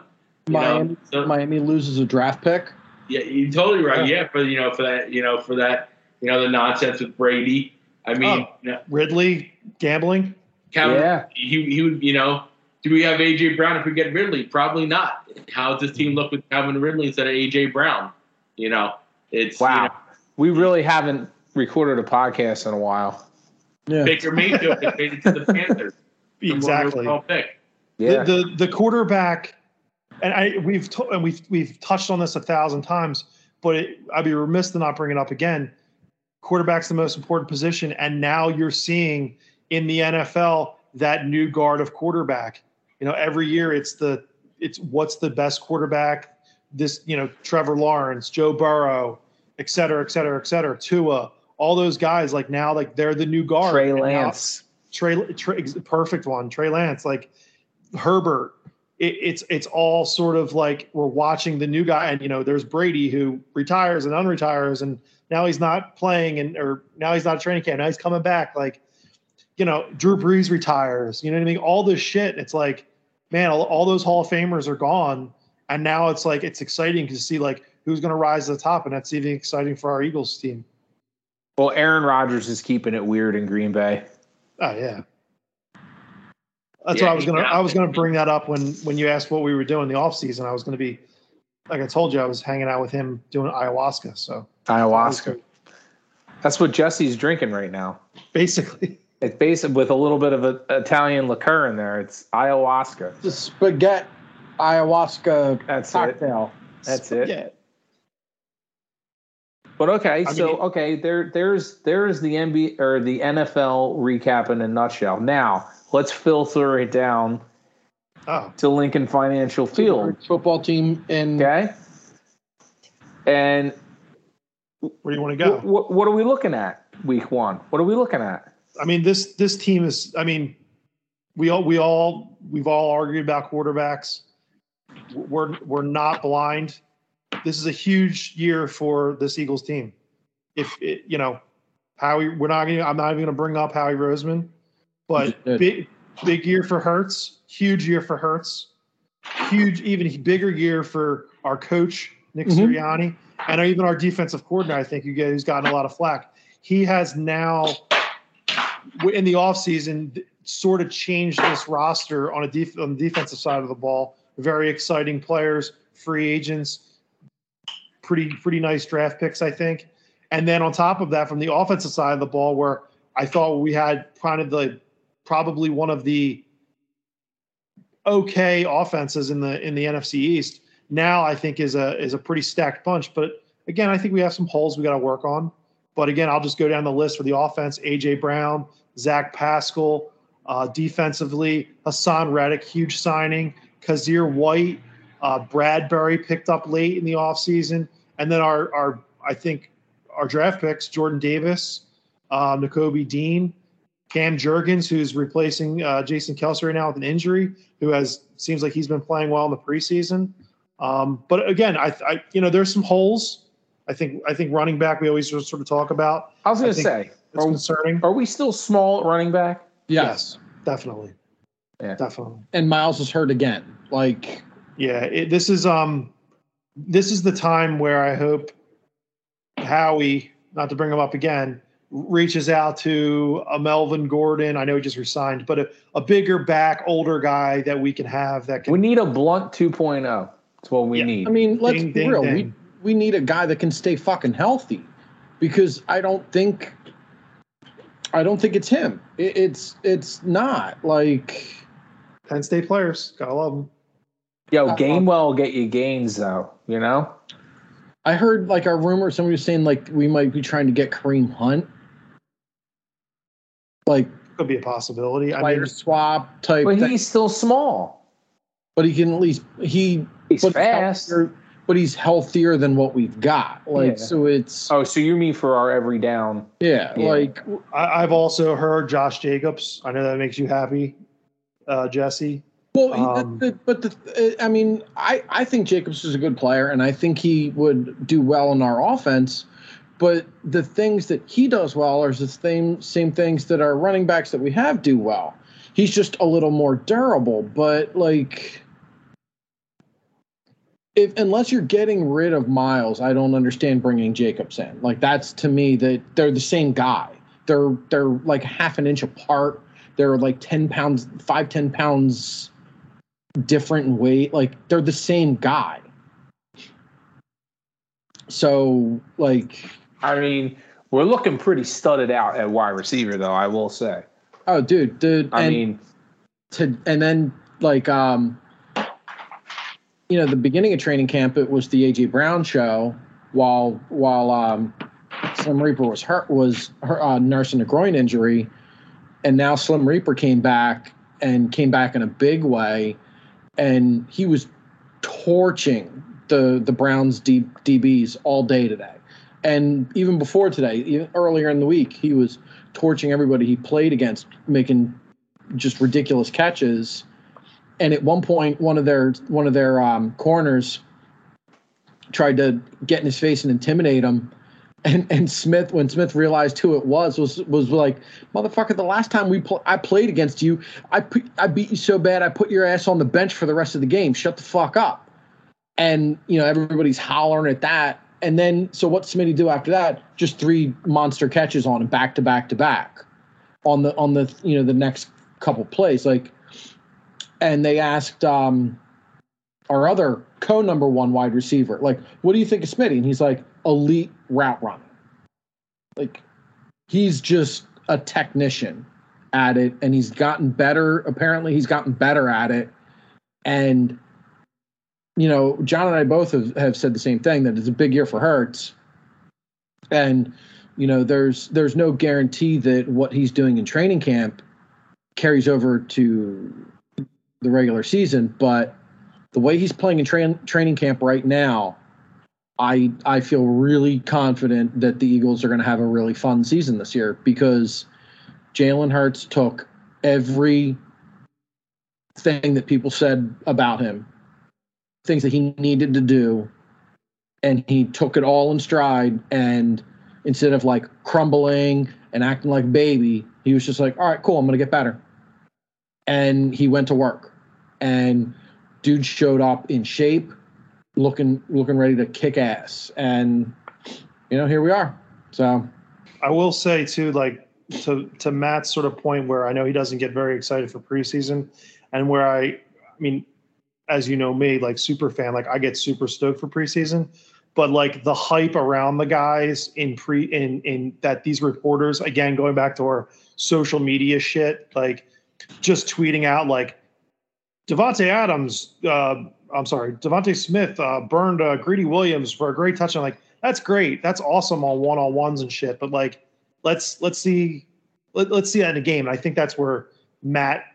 Miami, so- Miami loses a draft pick. Yeah, you're totally right. Yeah, for you know, for that, you know, for that, you know, the nonsense with Brady. I oh, mean, Oh. you know, Ridley gambling. Calvin, Yeah. he he would, you know, do we have AJ Brown if we get Ridley? Probably not. How does this team look with Calvin Ridley instead of AJ Brown? You know, it's you Wow, know, we really haven't recorded a podcast in a while. Yeah. Baker Mayfield got traded to the Panthers. Exactly. pick. Yeah, The, the the quarterback, and I we've to, and we've we've touched on this a thousand times, but it, I'd be remiss to not bring it up again. Quarterback's the most important position, and now you're seeing in the NFL that new guard of quarterback. You know, every year it's the it's what's the best quarterback. This you know Trevor Lawrence, Joe Burrow, et cetera, et cetera, et cetera. Tua, all those guys like now like they're the new guard. Trey And now- Lance. Trey, Trey perfect one. Trey Lance, like Herbert. It, it's it's all sort of like we're watching the new guy, and you know, there's Brady who retires and unretires, and now he's not playing, and or now he's not a training camp. Now he's coming back. Like, you know, Drew Brees retires. You know what I mean? All this shit. It's like, man, all, all those Hall of Famers are gone, and now it's like it's exciting to see like who's going to rise to the top, and that's even exciting for our Eagles team. Well, Aaron Rodgers is keeping it weird in Green Bay. Oh yeah. That's Yeah, what I was gonna. yeah. I was gonna bring that up when when you asked what we were doing in the off season. I was gonna be, like I told you, I was hanging out with him doing ayahuasca. So Ayahuasca. That's what Jesse's drinking right now. basically, It's based with a little bit of a, Italian liqueur in there. It's ayahuasca. The spaghetti ayahuasca That's it. cocktail. That's it. But okay, I so mean- okay, there there's there's the NBA or the NFL recap in a nutshell. Now let's filter it down Oh, to Lincoln Financial Field. Football team in Okay. And where do you want to go? what, what are we looking at week one? What are we looking at? I mean this this team is. I mean, we all we all we've all argued about quarterbacks. We're we're not blind. This is a huge year for this Eagles team. If it, you know, Howie, we're not going. to I'm not even going to bring up Howie Roseman, but big big year for Hurts. Huge year for Hurts. Huge, even bigger year for our coach Nick Mhm. Sirianni, and even our defensive coordinator. I think you guys who's gotten a lot of flack. He has now in the offseason sort of changed this roster on a def- on the defensive side of the ball. Very exciting players, free agents, pretty pretty nice draft picks, I think. And then on top of that, from the offensive side of the ball, where I thought we had kind of the probably one of the okay offenses in the in the NFC East. Now I think is a is a pretty stacked bunch. But again, I think we have some holes we got to work on. But again, I'll just go down the list for the offense: AJ Brown, Zach Pascal. Uh, defensively, Haason Reddick, huge signing. Kyzir White, uh, Bradbury picked up late in the offseason. And then our, our, I think, our draft picks, Jordan Davis, uh, Nakobe Dean, Cam Jurgens, who's replacing uh, Jason Kelce right now with an injury, who has seems like he's been playing well in the preseason. Um, but again, I, I, you know, there's some holes. I think, I think running back we always sort of talk about. I was going to say, It's are, concerning. are we still small at running back? yes. definitely. Yeah. Definitely. And Miles is hurt again. Like Yeah, it, this is um, this is the time where I hope Howie, not to bring him up again, reaches out to a Melvin Gordon. I know he just resigned, but a, a bigger back, older guy that we can have that can. We need a Blount 2.0. That's what we Yeah. need. I mean, let's Ding, be ding, real. ding. We we need a guy that can stay fucking healthy. because I don't think I don't think it's him. It, it's it's not like Penn State players. Gotta love them. Yo, Gainwell will get you gains though. You know. I heard like a rumor. Somebody was saying like we might be trying to get Kareem Hunt. Like could be a possibility. I player mean, swap type. But thing. he's still small. but he can at least he He's but fast. healthier- but he's healthier than what we've got. Like Yeah. so, it's Oh, so you mean for our every down? yeah, Yeah. Like I, I've also heard Josh Jacobs. I know that makes you happy, uh, Jesse. well, he- Um, the, but the I mean, I I think Jacobs is a good player, and I think he would do well in our offense. But the things that he does well are the same same things that our running backs that we have do well. He's just a little more durable, but like. If, unless you're getting rid of Miles, I don't understand bringing Jacobs in. Like that's to me that they're the same guy. They're they're like half an inch apart. They're like ten pounds, five ten pounds different in weight. Like they're the same guy. So like, I mean, we're looking pretty studded out at wide receiver, though. I will say. oh, dude, dude. I and mean, to and then like um, you know, the beginning of training camp, it was the AJ Brown show while while um, Slim Reaper was hurt was her, uh, nursing a groin injury, and now Slim Reaper came back and came back in a big way, and he was torching the the Browns D, DBs all day today, and even before today, even earlier in the week, he was torching everybody he played against, making just ridiculous catches. And at one point, one of their one of their um, corners tried to get in his face and intimidate him. And and Smith, when Smith realized who it was, was was like, "Motherfucker! The last time we pl- I played against you, I I beat you so bad, I put your ass on the bench for the rest of the game. Shut the fuck up." And you know everybody's hollering at that. And then so what Smitty do after that? Just three monster catches on him back to back to back, on the on the you know the next couple plays like. And they asked um, our other co number one wide receiver, like, what do you think of Smitty? And he's like, elite route running. Like, he's just a technician at it, and he's gotten better. Apparently, he's gotten better at it. And, you know, John and I both have, have said the same thing that it's a big year for Hurts. And, you know, there's there's no guarantee that what he's doing in training camp carries over to the regular season, but the way he's playing in train, training camp right now, I I feel really confident that the Eagles are going to have a really fun season this year because Jalen Hurts took every thing that people said about him, things that he needed to do, and he took it all in stride. And instead of like crumbling and acting like baby, he was just like, "All right, cool, I'm to get better." And he went to work, and dude showed up in shape, looking looking ready to kick ass. And you know, here we are. So I will say too, like to to Matt's sort of point where I know he doesn't get very excited for preseason, and where I, I mean, as you know me, like super fan, like I get super stoked for preseason, but like the hype around the guys in pre in in that these reporters again going back to our social media shit, like just tweeting out like Davante Adams, uh, I'm sorry, DeVonta Smith uh, burned uh, Greedy Williams for a great touchdown. Like that's great, that's awesome on one on ones and shit. But like, let's let's see, let, let's see that in a game. And I think that's where Matt,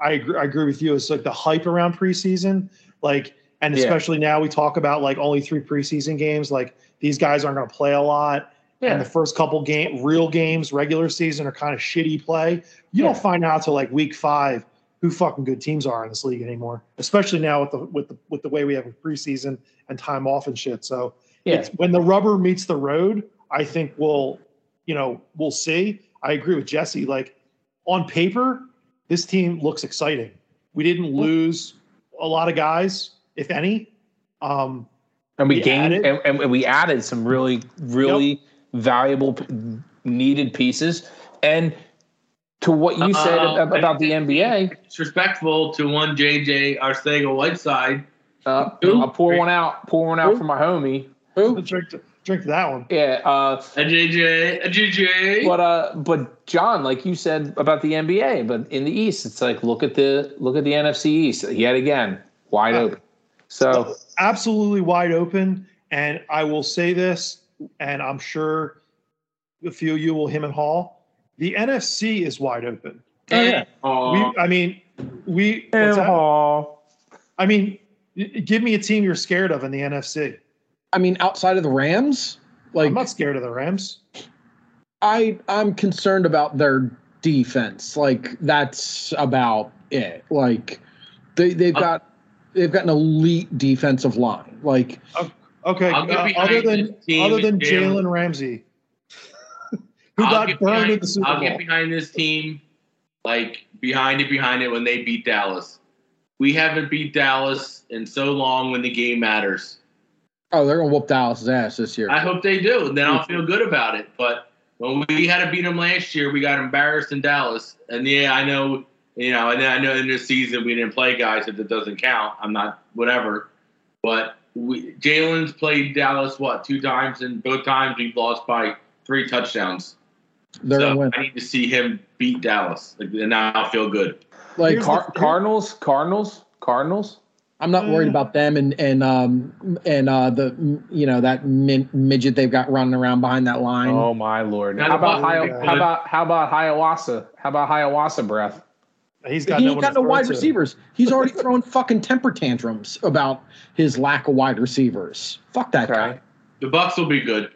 I agree, I agree with you. It's like the hype around preseason, like, and Yeah. especially now we talk about like only three preseason games. Like these guys aren't going to play a lot. And the first couple game real games, regular season, are kind of shitty play. You Yeah. don't find out till like week five who fucking good teams are in this league anymore. Especially now with the with the with the way we have a preseason and time off and shit. So Yeah. it's when the rubber meets the road, I think we'll, you know, we'll see. I agree with Jesse. Like on paper, this team looks exciting. We didn't lose a lot of guys, if any. Um, and we, we gained added- and, and we added some really really valuable needed pieces and to what you said Uh-oh. about the nba it's respectful to one JJ Arcega Whiteside. uh, Who? i'll pour one out pour one out for my homie who? Let's, right- drink that one. Yeah. Uh, a JJ, a JJ. But uh, but John, like you said about the NBA, but in the East, it's like look at the look at the NFC East yet again, wide uh, open. So absolutely wide open. And I will say this, and I'm sure a few of you will him and Hall. The NFC is wide open. Oh, yeah. We, I mean, we. Hall. I mean, give me a team you're scared of in the NFC. I mean, outside of the Rams, like I'm not scared of the Rams. I I'm concerned about their defense. Like that's about it. Like they they've uh, got they've got an elite defensive line. Like okay, uh, other than other than Jalen Ramsey, who I'll got burned behind, in the Super I'll Bowl. get behind this team, like behind it, behind it when they beat Dallas. We haven't beat Dallas in so long when the game matters. Oh, they're gonna whoop Dallas's ass this year. I hope they do. And then I'll hmm. feel good about it. But when we had to beat them last year, we got embarrassed in Dallas. And yeah, I know, you know, and then I know in this season we didn't play guys if it doesn't count. I'm not whatever. But we, Jalen's played Dallas what two times, and both times we've lost by three touchdowns. They're so win. I need to see him beat Dallas, like, and I'll feel good. Like Car- Cardinals, Cardinals, Cardinals. I'm not worried about them and and um and uh the you know that min- midget they've got running around behind that line. Oh my lord! Not How about about- Hi- how about how about Hiawatha? How about Hiawatha breath? He's got he no ain't got no wide to. receivers. He's already throwing fucking temper tantrums about his lack of wide receivers. Fuck that Okay. guy. The Bucks will be good.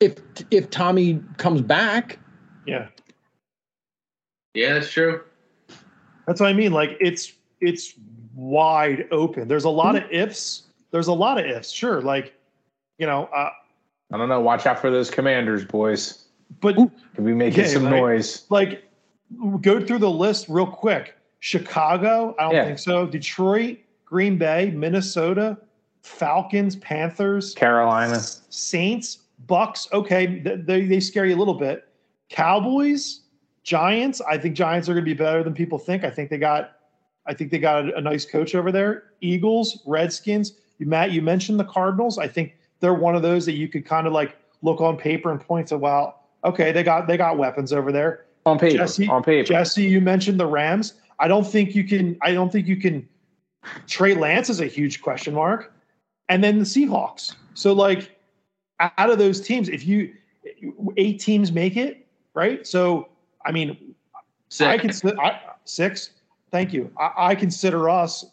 If if Tommy comes back, Yeah, Yeah, that's true. that's what I mean. Like it's it's wide open. There's a lot of Mm-hmm. ifs. There's a lot of ifs. Sure, like you know, uh, I don't know. Watch out for those Commanders, boys. but Could be making Yeah, some right. noise. like go through the list real quick. Chicago, I don't Yeah. think so. Detroit, Green Bay, Minnesota, Falcons, Panthers, Carolina. Saints, Bucks. Okay, they they scare you a little bit. Cowboys, Giants. I think Giants are going to be better than people think. I think they got, I think they got a, a nice coach over there. Eagles, Redskins. You, Matt, you mentioned the Cardinals. I think they're one of those that you could kind of like look on paper and point to. Well, okay, they got they got weapons over there. On paper. Jesse, on paper. Jesse, you mentioned the Rams. I don't think you can. I don't think you can. Trey Lance is a huge question mark, and then the Seahawks. So like, out of those teams, if you eight teams make it, right? So I mean, Sick. I consider I, six. Thank you. I, I consider us.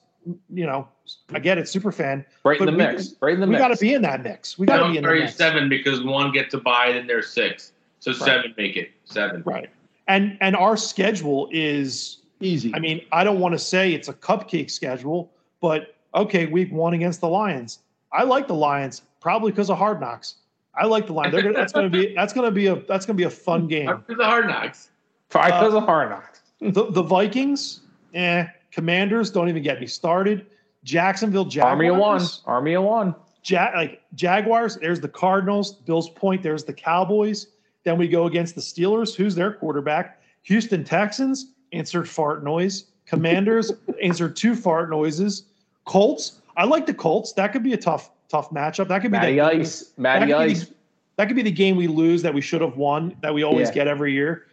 You know, I get it, super fan. right in the we- mix. Right in the We mix. We got to be in that mix. We got to be in the sorry, mix. seven because one gets to buy it and there's six. So seven make it. Seven. Right. And and our schedule is easy. I mean, I don't want to say it's a cupcake schedule, but okay, week one against the Lions. I like the Lions probably because of Hard Knocks. I like the Lions. They're gonna, that's going to be that's going to be a that's going to be a fun game. After the hard knocks. Five uh, because of hard knocks. The the Vikings, eh? Commanders don't even get me started. Jacksonville Jaguars. Army of one. Army of one. Ja- like Jaguars. There's the Cardinals. Bills Point. There's the Cowboys. Then we go against the Steelers. Who's their quarterback? Houston Texans. Insert fart noise. Commanders. insert two fart noises. Colts. I like the Colts. That could be a tough tough matchup. That could be Matty the, Ice. Matty that be Ice. that could be the game we lose that we should have won that we always Yeah. get every year.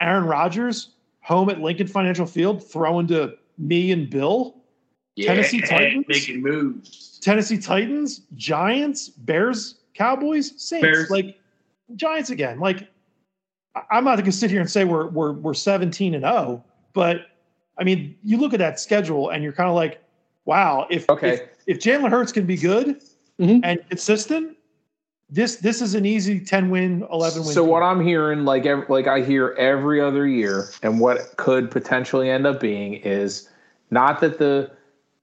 Aaron Rodgers home at Lincoln Financial Field throwing to me and Bill. Tennessee Titans? making moves. Tennessee Titans, Giants, Bears, Cowboys, Saints. Bears. Like Giants again. Like I- I'm not going to sit here and say we're we're we're 17 and 0, but I mean, you look at that schedule and you're kind of like, wow, if Okay. if, if Jalen Hurts can be good Mhm. and consistent, this this is an easy 10 win, 11 win. So what I'm hearing, like ev- like I hear every other year, and what could potentially end up being is not that the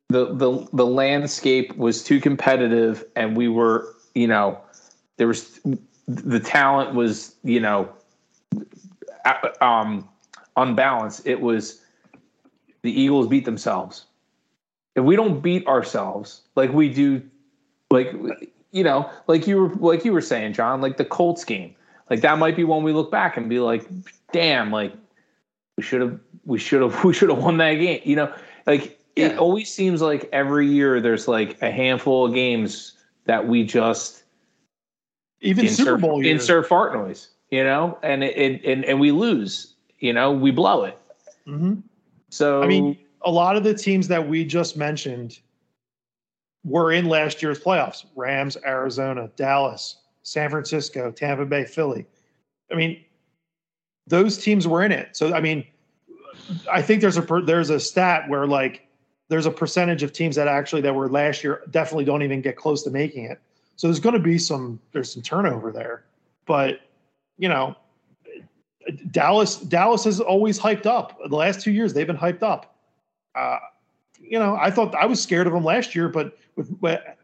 the the the landscape was too competitive, and we were, you know, there was the talent was, you know, um, unbalanced. It was the Eagles beat themselves. If we don't beat ourselves like we do, like you know, like you were like you were saying, John, like the Colts game, like that might be one we look back and be like, damn, like we should have we should have we should have won that game. You know, like it always seems like every year there's like a handful of games that we just even insert, Super Bowl years. insert fart noise, you know, and it, and and we lose, you know, we blow it. hmm So I mean, a lot of the teams that we just mentioned were in last year's playoffs: Rams, Arizona, Dallas, San Francisco, Tampa Bay, Philly. I mean, those teams were in it. So I mean, I think there's a there's a stat where like there's a percentage of teams that actually that were last year definitely don't even get close to making it. So there's going to be some there's some turnover there, but you know, Dallas Dallas is always hyped up. The last two years they've been hyped up. Uh, you know, I thought I was scared of them last year, but with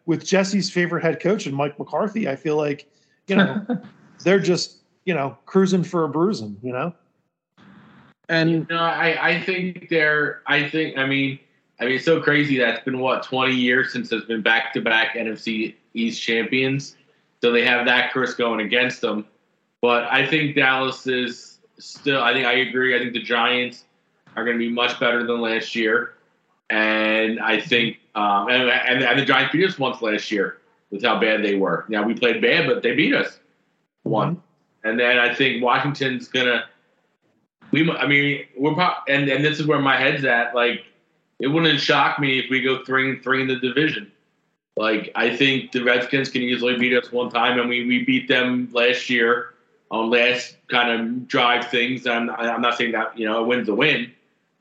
with Jesse's favorite head coach and Mike McCarthy, I feel like you know they're just you know cruising for a bruising. You know, And No, I, I think they're. I think. I mean, I mean, it's so crazy that it's been what twenty years since there's been back to back NFC East champions. So they have that curse going against them. But I think Dallas is still. I think I agree. I think the Giants are going to be much better than last year, and I think um, and, and, and the Giants beat us once last year with how bad they were. Now we played bad, but they beat us one. And then I think Washington's gonna. We, I mean, we're and and this is where my head's at. Like, it wouldn't shock me if we go three and three in the division. Like, I think the Redskins can easily beat us one time, and we we beat them last year on last kind of drive things. I'm I'm not saying that you know a win's a win,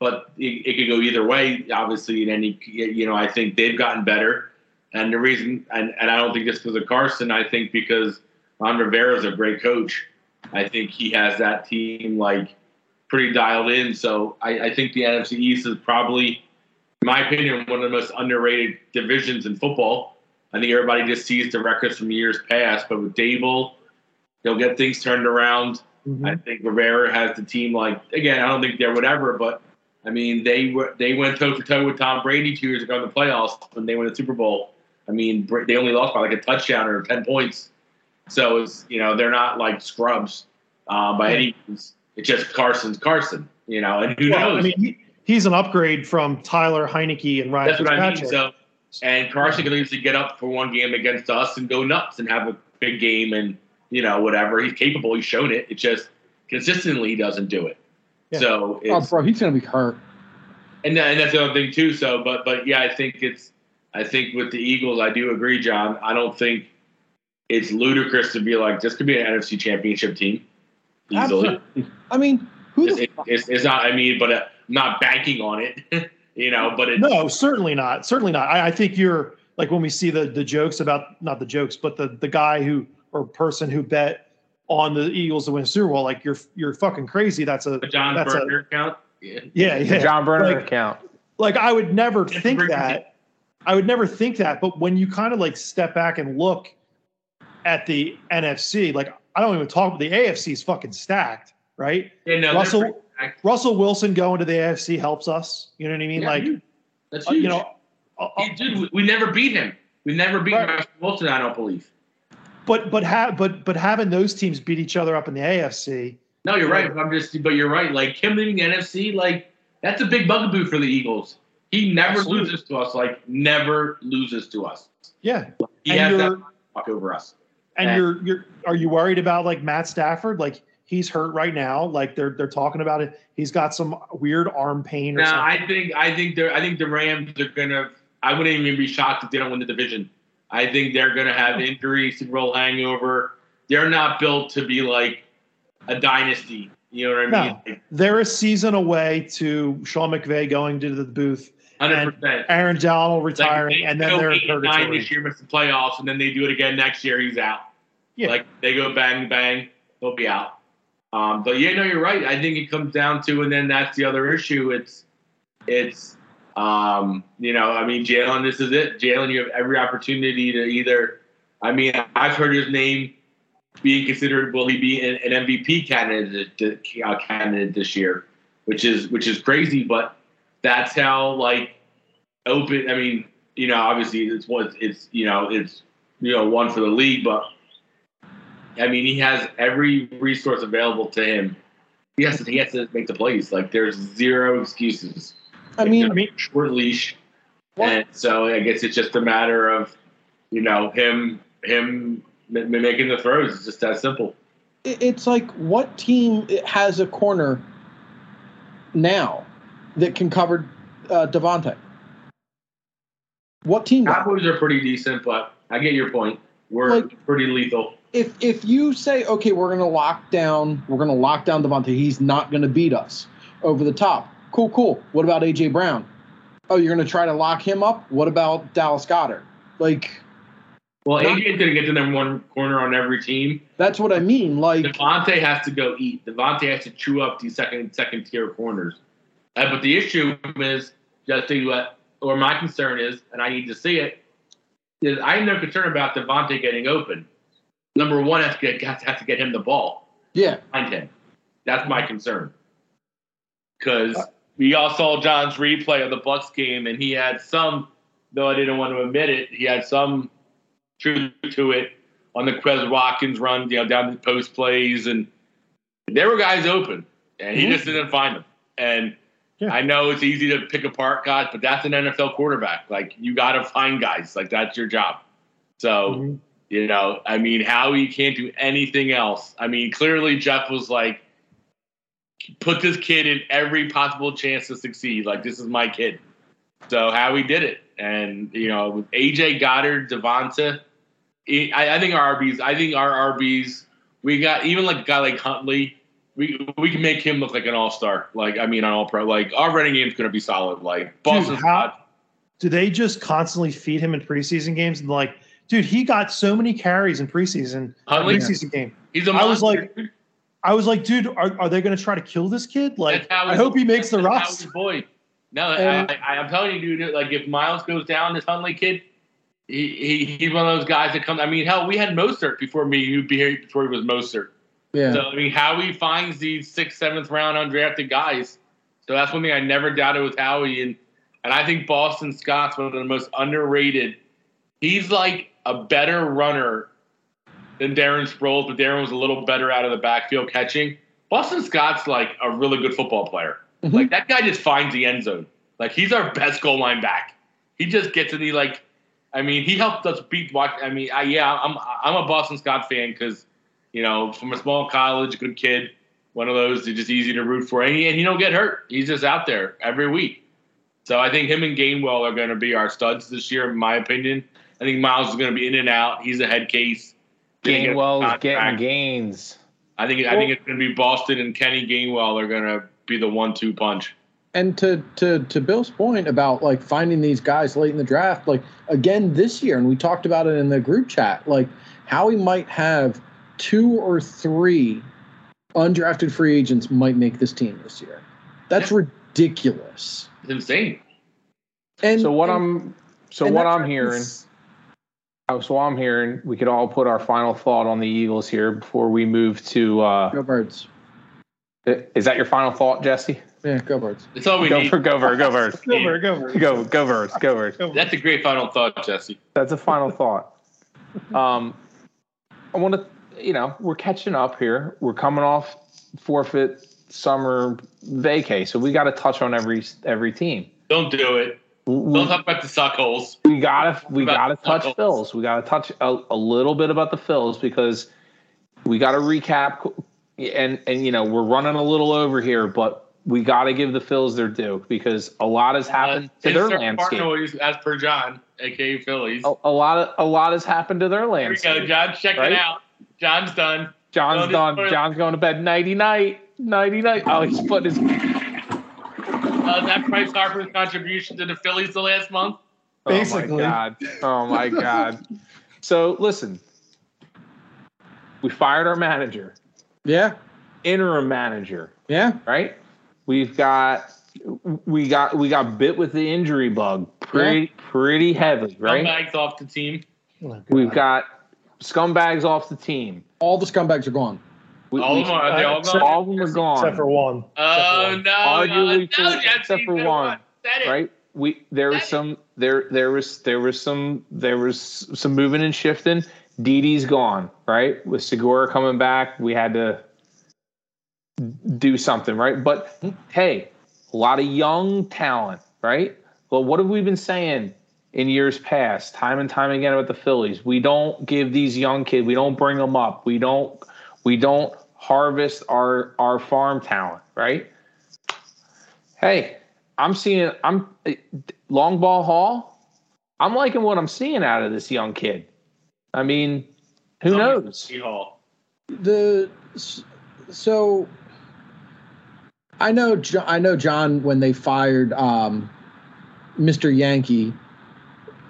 but it, it could go either way. Obviously, in any you know, I think they've gotten better, and the reason and and I don't think just because of Carson. I think because Ron Rivera is a great coach. I think he has that team like pretty dialed in. So I, I think the NFC East is probably, in my opinion, one of the most underrated divisions in football. I think everybody just sees the records from years past, but with Daboll, he'll get things turned around. Mm-hmm. I think Rivera has the team like again. I don't think they're whatever, but I mean they were they went toe to toe with Tom Brady two years ago in the playoffs when they won the Super Bowl. I mean they only lost by like a touchdown or ten points. So it's you know they're not like scrubs uh, by any means. It's just Carson's Carson, you know, and who Well, knows? I mean, he, he's an upgrade from Tyler Heinicke and Ryan That's what I mean. Fitzpatrick. So, and Carson can easily get up for one game against us and go nuts and have a big game and you know whatever. He's capable. He's shown it. It's just consistently he doesn't do it. Yeah. So oh, bro, he's gonna be hurt. and, and that's the other thing too. So, but but yeah, I think it's I think with the Eagles, I do agree, John. I don't think it's ludicrous to be like this could be an NFC Championship team easily. Absolutely. I mean, who It's, the it, it's, it's not. I mean, but uh, not banking on it, you know. But it's, No, certainly not. Certainly not. I, I think you're like when we see the the jokes about not the jokes, but the the guy who or person who bet on the Eagles to win Super Bowl. Like you're you're fucking crazy. That's a the John that's Burner account. Yeah. Yeah, yeah. John Burner Like- account. like I would never It's think bring- that. I would never think that, but when you kind of like step back and look at the NFC, like I don't even talk. About the AFC is fucking stacked, right? Yeah, no, Russell- pretty. Russell Wilson going to the AFC helps us. You know what I mean? Yeah, like dude. that's uh, you know, uh, uh, He- dude, we, we never beat him. We never beat Right. Russell Wilson. I don't believe. But but have but but having those teams beat each other up in the AFC. No, you're right. I'm just, but you're right. Like him leaving the NFC, like that's a big bugaboo for the Eagles. He never Absolutely. loses to us. Like never loses to us. Yeah, He and has that fuck over us. and you're you're are you worried about like Matt Stafford? Like he's hurt right now. Like they're they're talking about it. He's got some weird arm pain or something. No, something. I think I think they're I think the Rams are gonna. I wouldn't even be shocked if they don't win the division. I think they're gonna have injuries, and roll hangover. They're not built to be like a dynasty. You know what I mean? No. They're a season away to Sean McVay going to the booth, Hundred percent. Aaron Donald Like, retiring, they and then they're in and nine this year, miss the playoffs, and then they do it again next year. He's out. Yeah. Like they go bang bang, he'll be out. Um, but yeah, no, you're right. I think it comes down to, and then that's the other issue. It's it's um, you know, I mean, Jalen, this is it. Jalen, you have every opportunity to either. I mean, I've heard his name being considered. Will he be an, an MVP candidate uh, candidate this year? Which is which is crazy, but that's how like open. I mean, you know, obviously it's what it's you know it's you know one for the league, but I mean he has every resource available to him. He has to he has to make the plays. Like there's zero excuses. I mean, I mean, Short leash, What? and so I guess it's just a matter of you know him him making the throws. It's just that simple. It's like what team has a corner now that can cover uh, DeVonta? What team? Cowboys are pretty decent, but I get your point. We're like, pretty lethal. If if you say okay, we're going to lock down, we're to lock down DeVonta. He's not going to beat us over the top. Cool, cool. What about AJ Brown? Oh, you're going to try to lock him up. What about Dallas Goedert? Like, well, AJ is going to get the number one corner on every team. That's what I mean. Like DeVonta has to go eat. DeVonta has to chew up these second second tier corners. Uh, but the issue is, just to what, or my concern is, and I need to see it, is I am no concern about DeVonta getting open. Number one has to get has to get him the ball. Yeah, find him. That's my concern. Because we all saw John's replay of the Bucks game, and he had some, though I didn't want to admit it, he had some truth to it on the Quez Watkins run, you know, down the post plays, and there were guys open, and he mm-hmm. just didn't find them. And yeah. I know it's easy to pick apart guys, but that's an NFL quarterback. Like you got to find guys. Like that's your job. So mm-hmm. you know, I mean, Howie can't do anything else. I mean, clearly Jeff was like, put this kid in every possible chance to succeed. Like this is my kid. So Howie did it, and you know, with AJ Goedert, DeVonta, I, I think our RBs. I think our RBs. We got even like a guy like Huntley we we can make him look like an all star. Like I mean, an all pro. Like our running game's going to be solid. Like Boston's dude, how, Do they just constantly feed him in preseason games? And like, dude, he got so many carries in preseason. Huntley, preseason game. He's a monster. I was like, I was like, dude, are, are they going to try to kill this kid? Like, I hope he makes the roster. Boy, no, and, I, am telling you, dude. Like, if Miles goes down, this Huntley kid, he, he he's one of those guys that comes. I mean, hell, we had Mostert before me. You'd be here before he was Mostert. Yeah. So I mean, Howie finds these sixth, seventh round undrafted guys. So that's one thing I never doubted with Howie, and and I think Boston Scott's one of the most underrated. He's like a better runner than Darren Sproles, but Darren was a little better out of the backfield catching. Boston Scott's like a really good football player. Mm-hmm. Like that guy just finds the end zone. Like he's our best goal line back. He just gets in the like. I mean, he helped us beat. I mean, I, yeah, I'm I'm a Boston Scott fan because you know, from a small college, good kid, one of those that's just easy to root for. And he, and he don't get hurt. He's just out there every week. So I think him and Gainwell are going to be our studs this year, in my opinion. I think Miles is going to be in and out. He's a head case. Gainwell's getting gains. I think I think it's going to be Boston and Kenny Gainwell are going to be the one-two punch. And to to to Bill's point about like finding these guys late in the draft, like again this year, and we talked about it in the group chat, like how he might have two or three undrafted free agents might make this team this year. That's yeah. ridiculous. It's insane. And so what and, I'm so what I'm hearing oh, so I'm hearing we could all put our final thought on the Eagles here before we move to uh Go Birds. Is that your final thought, Jesse? Yeah, go birds. That's all we go need. For, go birds. go birds. go birds. go bird. Go go birds, go birds. That's a great final thought, Jesse. That's a final thought. Um, I want to you know, we're catching up here. We're coming off forfeit summer vacay, so we got to touch on every every team. Don't do it. We, Don't talk about the suckholes. We gotta we gotta touch Phils. We gotta touch a, a little bit about the Phils because we gotta recap and and you know we're running a little over here, but we got to give the Phils their due because a lot has uh, happened uh, to their landscape. Noise, as per John, aka Phillies. A, a, lot of a lot has happened to their landscape. Here we go, John. Check right? it out. John's done. John's done. John's going to bed nighty night. Nighty night. Oh, he's putting his. Uh, that Bryce Harper's contribution to the Phillies the last month. Basically. Oh my god. Oh my god. so listen, we fired our manager. Yeah. Interim manager. Yeah. Right. We've got we got we got bit with the injury bug pretty yeah. pretty heavy, right? Scumbags off the team. Oh, We've got scumbags off the team. All the scumbags are gone. We, all, we, of them are, all, gone? all of them are gone. Except for one. Oh, no. Arguably no, no, except for one. Right? We there was some there there was there was some there was some moving and shifting. Didi's gone, right? With Segura coming back, we had to do something, right? But hmm. hey, a lot of young talent, right? Well, what have we been saying in years past, time and time again with the Phillies. We don't give these young kids, we don't bring them up. We don't we don't harvest our our farm talent, right? Hey, I'm seeing I'm long ball hall. I'm liking what I'm seeing out of this young kid. I mean, who knows? Hall. The so I know I know John when they fired um, Mr. Yankee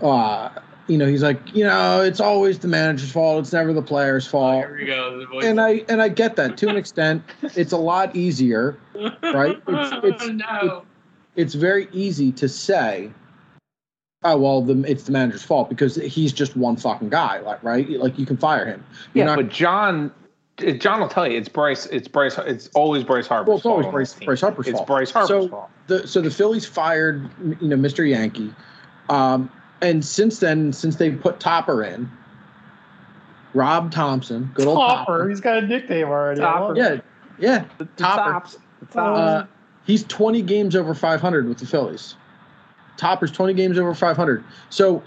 uh, you know, he's like, you know, it's always the manager's fault. It's never the player's fault. Here we go. And I and I get that to an extent. It's a lot easier, right? It's it's, no. it, it's very easy to say, oh well, the, it's the manager's fault because he's just one fucking guy, like right? Like you can fire him. You're yeah, not, but John. John will tell you it's Bryce. It's Bryce. It's always Bryce Harper's well, it's always fault. Bryce, Bryce Harper's it's fault. Bryce Harper's so fault. The, so the Phillies fired, you know, Mr. Yankee. Um, and since then, since they put Topper in, Rob Thompson, good old Topper, Topper. he's got a nickname already. Topper. Yeah, yeah, the, the Topper. Tops. The tops. Uh, he's 20 games over 500 with the Phillies. Topper's 20 games over 500. So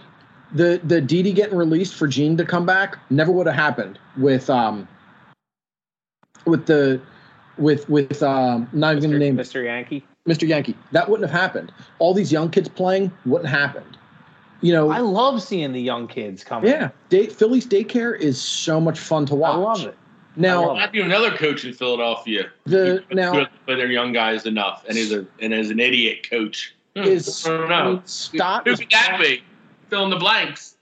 the the Didi getting released for Jean to come back never would have happened with um with the with with um not even Mr. name Mr. Yankee. Mr. Yankee. That wouldn't have happened. All these young kids playing wouldn't have happened. You know, I love seeing the young kids coming. yeah, day, Philly's daycare is so much fun to watch. I love it. Now, I'd be another coach in Philadelphia. the now for their young guys enough, and as a and as an idiot coach. Hmm, is I don't know. Stott Who is could that be? Fill in the blanks.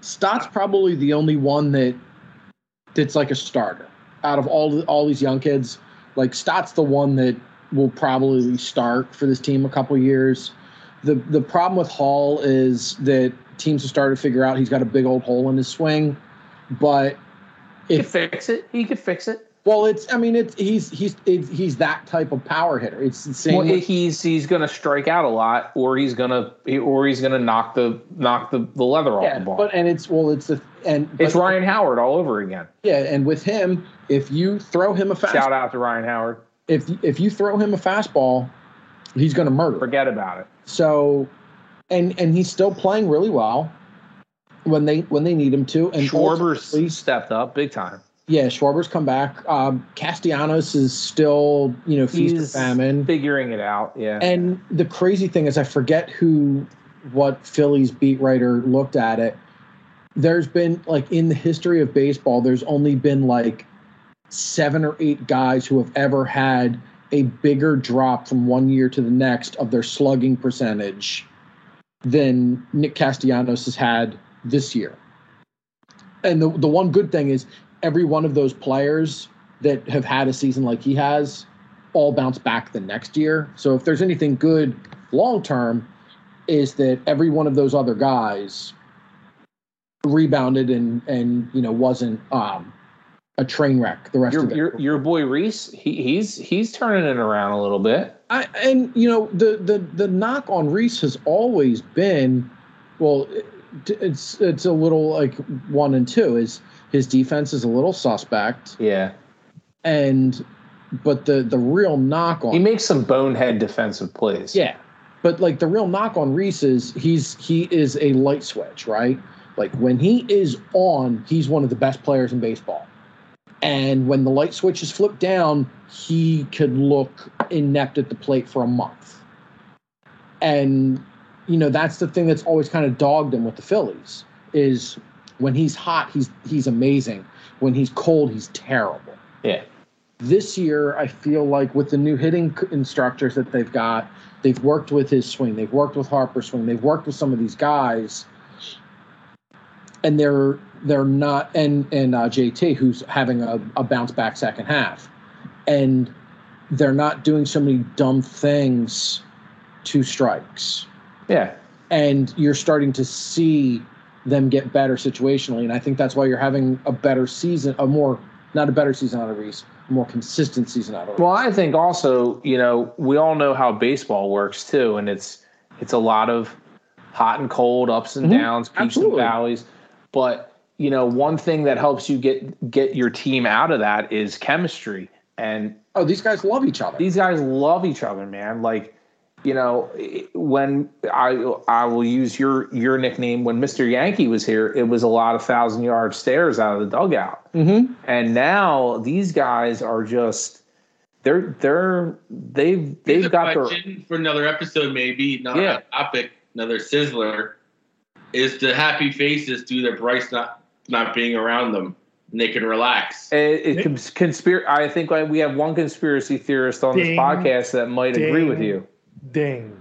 Stott's probably the only one that that's like a starter out of all the, all these young kids. Like Stott's the one that will probably start for this team a couple years. The the problem with Hall is that teams have started to figure out he's got a big old hole in his swing, but He could fix it. He could fix it. well, it's I mean it's he's he's it's, he's that type of power hitter. It's the same. Well, with- he's he's going to strike out a lot, or he's going to or he's going to knock the knock the, the leather off yeah, the ball. but and it's well, it's the and it's but- Ryan Howard all over again. Yeah, and with him, if you throw him a fastball, Shout out to Ryan Howard. if if you throw him a fastball, he's going to murder. Forget about it. So, and and he's still playing really well when they when they need him to. And Schwarber's stepped up big time. yeah, Schwarber's come back. Um, Castellanos is still you know feast or famine. figuring it out. Yeah. And the crazy thing is, I forget who, what Phillies beat writer looked at it. There's been like in the history of baseball, there's only been like seven or eight guys who have ever had a bigger drop from one year to the next of their slugging percentage than Nick Castellanos has had this year. And the the one good thing is every one of those players that have had a season like he has all bounce back the next year. So if there's anything good long term, is that every one of those other guys rebounded and and you know wasn't um, a train wreck the rest your, of it. your your boy Reese, he, he's he's turning it around a little bit. I, and you know the the the knock on Reese has always been, well, it- it's it's a little like one and two is his defense is a little suspect Yeah. and but the the real knock on He makes some bonehead defensive plays. Yeah. But like the real knock on Reese is he's he is a light switch, right? Like when he is on, he's one of the best players in baseball. And when the light switch is flipped down, he could look inept at the plate for a month. And you know, that's the thing that's always kind of dogged him with the Phillies is when he's hot, he's he's amazing. When he's cold, he's terrible Yeah. this year i feel like with the new hitting instructors that they've got they've worked with his swing they've worked with harper's swing they've worked with some of these guys and they're they're not and and uh, jt who's having a, a bounce back second half and they're not doing so many dumb things two strikes Yeah. and you're starting to see them get better situationally and i think that's why you're having a better season a more not a better season out of reese a more consistent season out of reese Well, I think also, you know, we all know how baseball works too, and it's it's a lot of hot and cold, ups and Mhm. downs, peaks Absolutely. and valleys. But you know, one thing that helps you get get your team out of that is chemistry. And Oh, these guys love each other. these guys love each other, man. Like you know, when I I will use your your nickname when Mr. Yankee was here, it was a lot of thousand yard stares out of the dugout, Mm-hmm. and now these guys are just they're they're they've they've a got their question for another episode, maybe another Yeah. topic, another sizzler. Is the happy faces due to Bryce not not being around them, and they can relax? It, it cons- conspir- I think we have one conspiracy theorist on this podcast that might agree with you. Ding.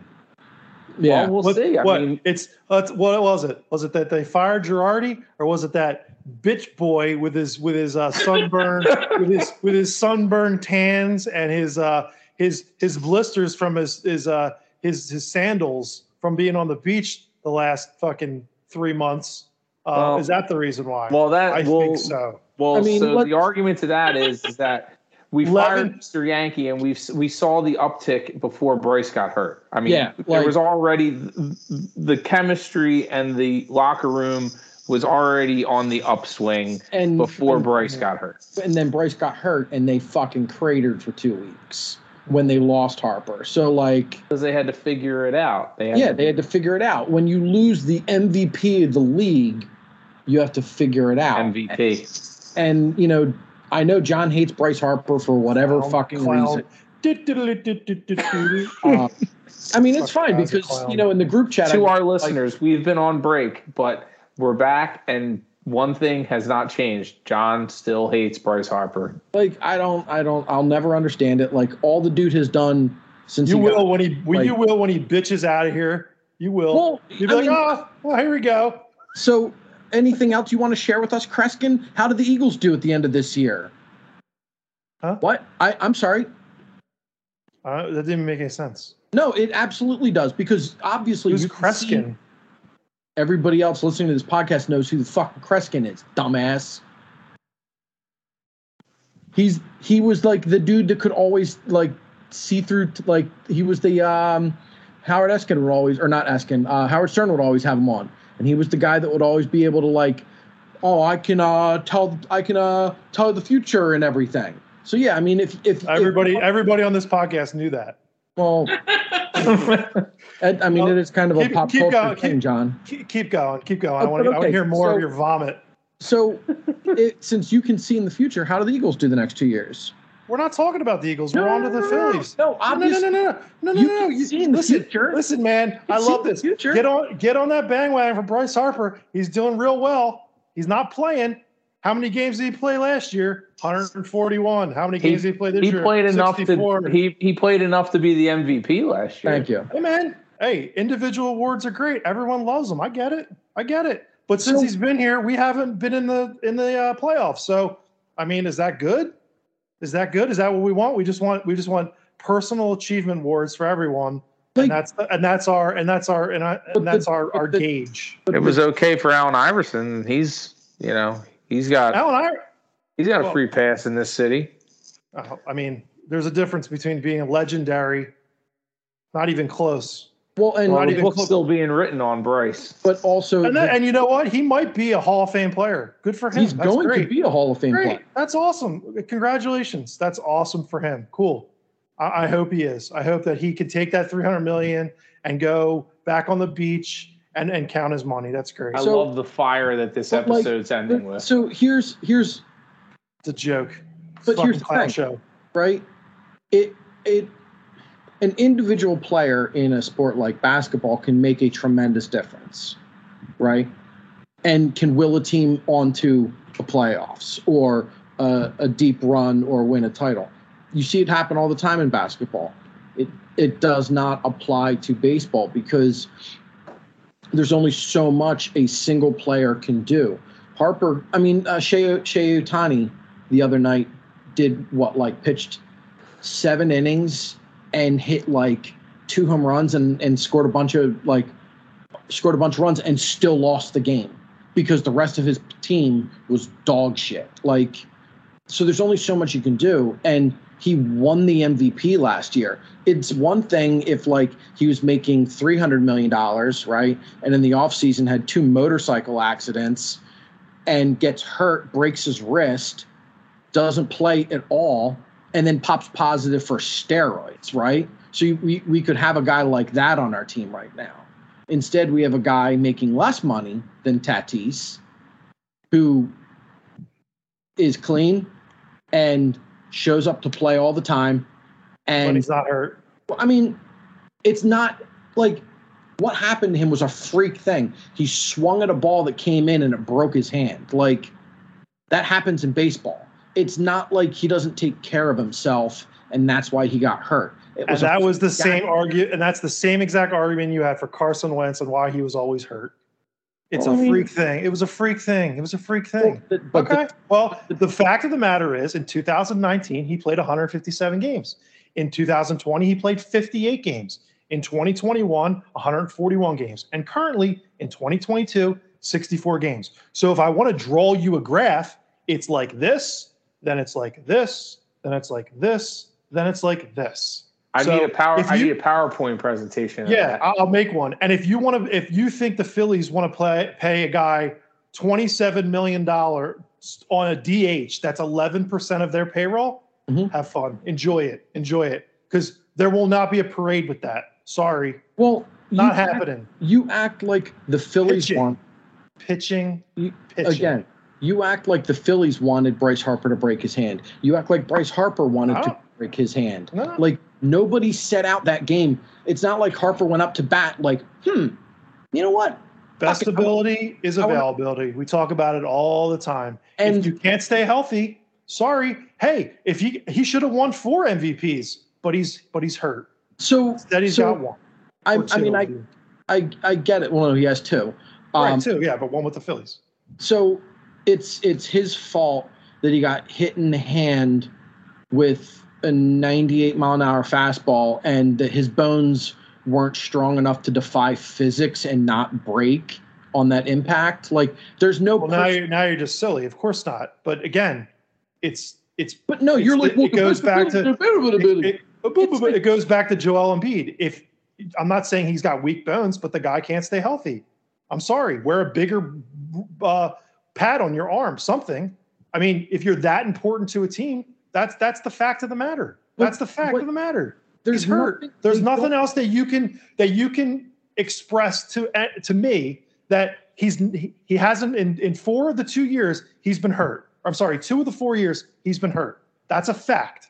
Yeah. Well, we'll What, see. I what? mean, it's uh, what was it? Was it that they fired Girardi, or was it that bitch boy with his with his uh, sunburn with his with his sunburn tans and his uh, his his blisters from his his uh, his his sandals from being on the beach the last fucking three months? Uh, Well- is that the reason why? well, that I well, think so. Well, I mean, so what- the argument to that is, is that we Levin- fired Mr. Yankee and we we saw the uptick before Bryce got hurt. I mean, Yeah, there was already the, the chemistry and the locker room was already on the upswing And before and, Bryce got hurt. and then Bryce got hurt, and they fucking cratered for two weeks when they lost Harper. So like, Because they had to figure it out. They had yeah, to, they had to figure it out. When you lose the MVP of the league, you have to figure it out. MVP. And you know, I know John hates Bryce Harper for whatever Clown, fucking clown. reason. Uh, I mean, it's fine Fucking guy's a because you know in the group chat. To I- our listeners, we've been on break, but we're back, and one thing has not changed. John still hates Bryce Harper. like I don't, I don't, I'll never understand it. Like all the dude has done since You he will got, when he when you will when he bitches out of here. You will. Well, You'll be I like, mean- oh, well, here we go. So, anything else you want to share with us, Kreskin? How did the Eagles do at the end of this year? Huh? What? I, I'm sorry. Uh, that didn't make any sense. No, it absolutely does because obviously Who's you can see- Kreskin? Everybody else listening to this podcast knows who the fuck Kreskin is, dumbass. He's he was like the dude that could always like see through t- like he was the um Howard Eskin would always or not Eskin uh, Howard Stern would always have him on and he was the guy that would always be able to like oh I can uh tell I can uh tell the future and everything so yeah I mean if if Everybody, if, everybody on this podcast knew that. Well I, I mean Well, it is kind of a pop keep culture going, thing keep- John Keep, keep going, keep going. I Oh, want to okay, hear more so- of your vomit. So, it, since you can see in the future, how do the Eagles do the next two years? We're not talking about the Eagles. We're on to the Phillies. No, No, no, obviously, no, no, no, no, no, You no. You- see in the listen, future. listen, man. I love this. future. Get on, get on that bandwagon for Bryce Harper. He's doing real well. He's not playing. How many games did he play last year? 141. How many He- games did he play this he year? played enough 64. to he he played enough to be the MVP last year. Thank you. Hey man, hey, individual awards are great. Everyone loves them. I get it. I get it. But since So- he's been here, we haven't been in the in the uh, playoffs. So, I mean, is that good? Is that good? Is that what we want? We just want we just want personal achievement awards for everyone, Like- and that's and that's our and that's our and, I, and that's the- our our the- gauge. It was okay for Allen Iverson. He's you know he's got Alan, I he's got a free pass in this city. uh, I mean, there's a difference between being a legendary, not even close. well, and Well, not the even book's close. still being written on Bryce. but also And, that, the- and you know what? He might be a Hall of Fame player. Good for him. he's That's going great. to be a Hall of Fame Great. player. That's awesome. Congratulations. That's awesome for him. Cool. I, I hope he is. I hope that he can take that 300 million and go back on the beach and, and count as money. That's great. I So- love the fire that this but, like, episode's ending with. So here's here's the joke. But Fucking here's the clown thing. show. right. It it an individual player in a sport like basketball can make a tremendous difference, right? And can will a team onto the playoffs or a, a deep run or win a title. You see it happen all the time in basketball. It it does not apply to baseball because there's only so much a single player can do. Harper, I mean, uh, Shea, Shea Ohtani the other night did what, like pitched seven innings and hit like two home runs and, and scored a bunch of like scored a bunch of runs and still lost the game because the rest of his team was dog shit. Like, so there's only so much you can do. And he won the MVP last year. It's one thing if like he was making $300 million, right? And in the offseason had two motorcycle accidents and gets hurt, breaks his wrist, doesn't play at all, and then pops positive for steroids, right? So we, we could have a guy like that on our team right now. Instead, we have a guy making less money than Tatis, who is clean and shows up to play all the time. And But he's not hurt. I mean, it's not like what happened to him was a freak thing. He swung at a ball that came in and it broke his hand. Like that happens in baseball. It's not like he doesn't take care of himself and that's why he got hurt. It And that was the freak same guy. argument, and that's the same exact argument you had for Carson Wentz and why he was always hurt. It's Well, I a mean- freak thing. It was a freak thing. It was a freak thing. But, but okay. well, the fact of the matter is, in 2019, he played 157 games. In 2020, he played 58 games. In 2021, 141 games. And currently, in 2022, 64 games. So if I want to draw you a graph, it's like this, then it's like this, then it's like this, then it's like this. I So need a power. if I need a PowerPoint presentation. Yeah. I'll I'll make one. And if you want to, if you think the Phillies want to play, pay a guy twenty-seven million dollar on a DH, that's eleven percent of their payroll. Mhm. Have fun, enjoy it, enjoy it, because there will not be a parade with that. Sorry, well, not act, happening. you act like the Phillies Pitching. want Pitching, You- pitching. again. You act like the Phillies wanted Bryce Harper to break his hand. You act like Bryce Harper wanted to break his hand. No. Like nobody set out that game. It's not like Harper went up to bat like, hmm, you know what? Best Fuck it, want- ability is availability. We talk about it all the time. And if you can't stay healthy, sorry. Hey, if he he should have won four MVPs, but he's but he's hurt. so Instead, he's So, got one. I, I mean. I, I I get it. Well, no, he has two. right Um, too. Yeah, but one with the Phillies. so it's it's his fault that he got hit in the hand with a 98 mile an hour fastball and that his bones weren't strong enough to defy physics and not break on that impact like there's no Well, now you're now you're just silly. Of course not. But again, it's it's but no it's- you're like it- it goes back to- it, it, it goes back to Joel Embiid. If I'm not saying he's got weak bones, but the guy can't stay healthy. I'm sorry. Wear a bigger uh, pad on your arm, something. I mean, if you're that important to a team, that's that's the fact of the matter. That's the fact what- of the matter. there's he's hurt. nothing- There's nothing else that you can that you can express to eh, to me that he's he, he hasn't in in four of the two years he's been hurt. I'm sorry, two of the four years he's been hurt. That's a fact.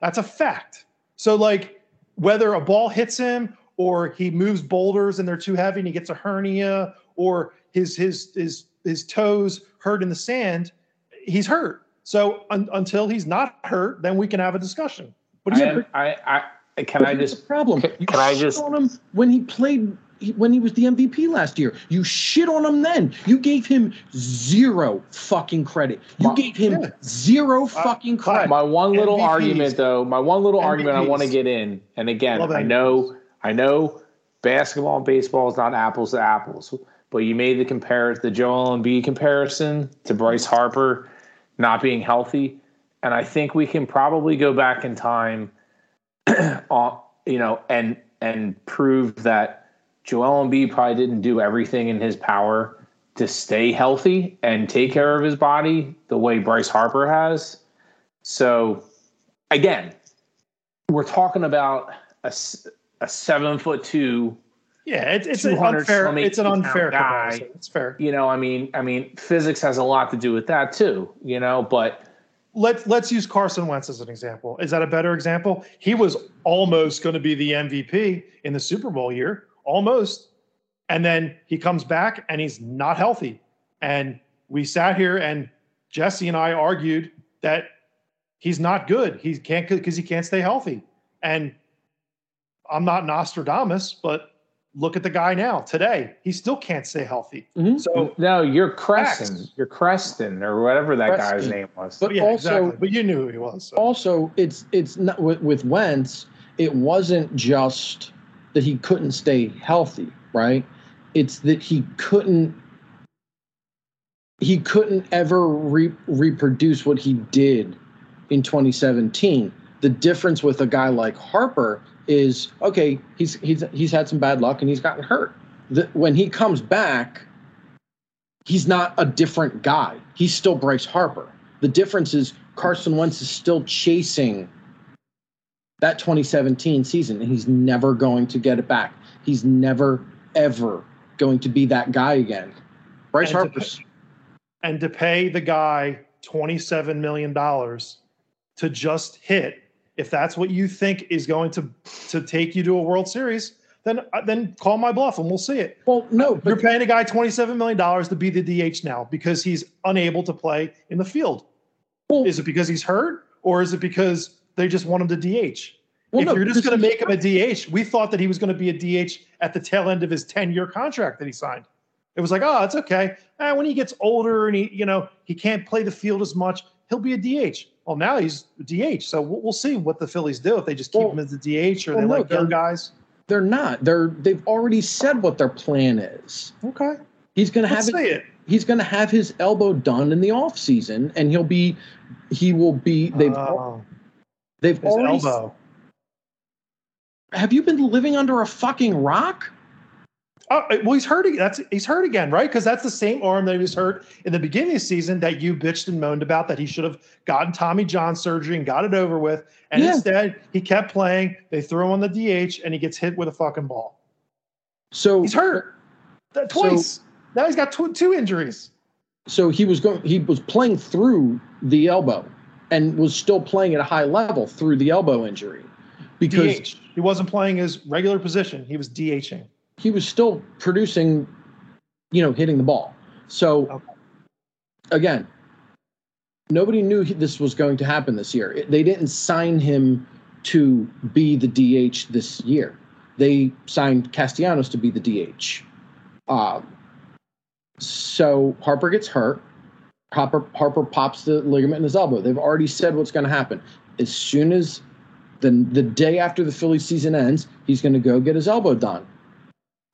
That's a fact. So like whether a ball hits him or he moves boulders and they're too heavy and he gets a hernia or his his his his toes hurt in the sand, he's hurt. So un, until he's not hurt, then we can have a discussion. But he's I, hurt. I, I, can But I here's just problem can- you can I shit just- on him when he played when he was the MVP last year you shit on him then you gave him zero fucking credit you My- gave him Yeah. zero uh, fucking credit my one little MVPs. argument though my one little argument i want to get in and again i know i know basketball and baseball is not apples to apples but you made the compare the joel Embiid comparison to bryce harper not being healthy and i think we can probably go back in time you know and and prove that joel Embiid probably didn't do everything in his power to stay healthy and take care of his body the way Bryce Harper has. So, again, we're talking about a, a seven foot two. Yeah, it's it's an unfair. It's an unfair guy. comparison. It's fair. You know, I mean, I mean, physics has a lot to do with that too. You know, but Let's let's use Carson Wentz as an example. Is that a better example? He was almost going to be the MVP in the Super Bowl year, almost, and then he comes back and he's not healthy. And we sat here and Jesse and I argued that he's not good. He can't because he can't stay healthy. And I'm not Nostradamus, but look at the guy now today. He still can't stay healthy. Mhm. So no, you're Creston, Facts. you're Creston, or whatever that guy's name was. But yeah, also- exactly. But you knew who he was. So. also it's it's not with, with Wentz it wasn't just that he couldn't stay healthy right it's that he couldn't he couldn't ever re- reproduce what he did in 2017 the difference with a guy like Harper is okay he's he's he's had some bad luck and he's gotten hurt the, when he comes back he's not a different guy he's still Bryce Harper the difference is Carson Wentz is still chasing that 2017 season, and he's never going to get it back. He's never ever going to be that guy again. Bryce And to Harper's and to pay the guy $27 million to just hit, if that's what you think is going to, to take you to a World Series, then uh, then call my bluff and we'll see it. well, no, You're paying a guy $27 million to be the DH now because he's unable to play in the field. well, Is it because he's hurt or is it because they just want him to DH? well, if no, you're just going to make him a DH, we thought that he was going to be a DH at the tail end of his 10 year contract that he signed. It was like, oh, it's okay. Eh, when he gets older and he, you know, he can't play the field as much, he'll be a DH. Well, now he's DH. So we'll, we'll see what the Phillies do if they just keep Well- him as a DH or well, they no, like young guys. They're not. They're they've already said what their plan is. Okay. He's going to have Let's it, it. he's going to have his elbow done in the off season, and he'll be he will be they've Oh, they've his already elbow. have you been living under a fucking rock? Oh, well, he's hurt. That's he's hurt again, right? Because that's the same arm that he was hurt in the beginning of the season that you bitched and moaned about that he should have gotten Tommy John surgery and got it over with. And Yeah. instead, he kept playing. They throw him on the DH, and he gets hit with a fucking ball. So He's hurt That- So- twice. now he's got tw- two injuries. so he was going he was playing through the elbow and was still playing at a high level through the elbow injury because DH. He wasn't playing his regular position. He was DHing. He was still producing you know hitting the ball. So Okay. again nobody knew he- this was going to happen this year. It- they didn't sign him to be the dh this year. They signed castellanos to be the dh um, so harper gets hurt. Harper harper pops the ligament in his elbow. They've already said what's going to happen. As soon as the, the day after the Philly season ends, he's going to go get his elbow done.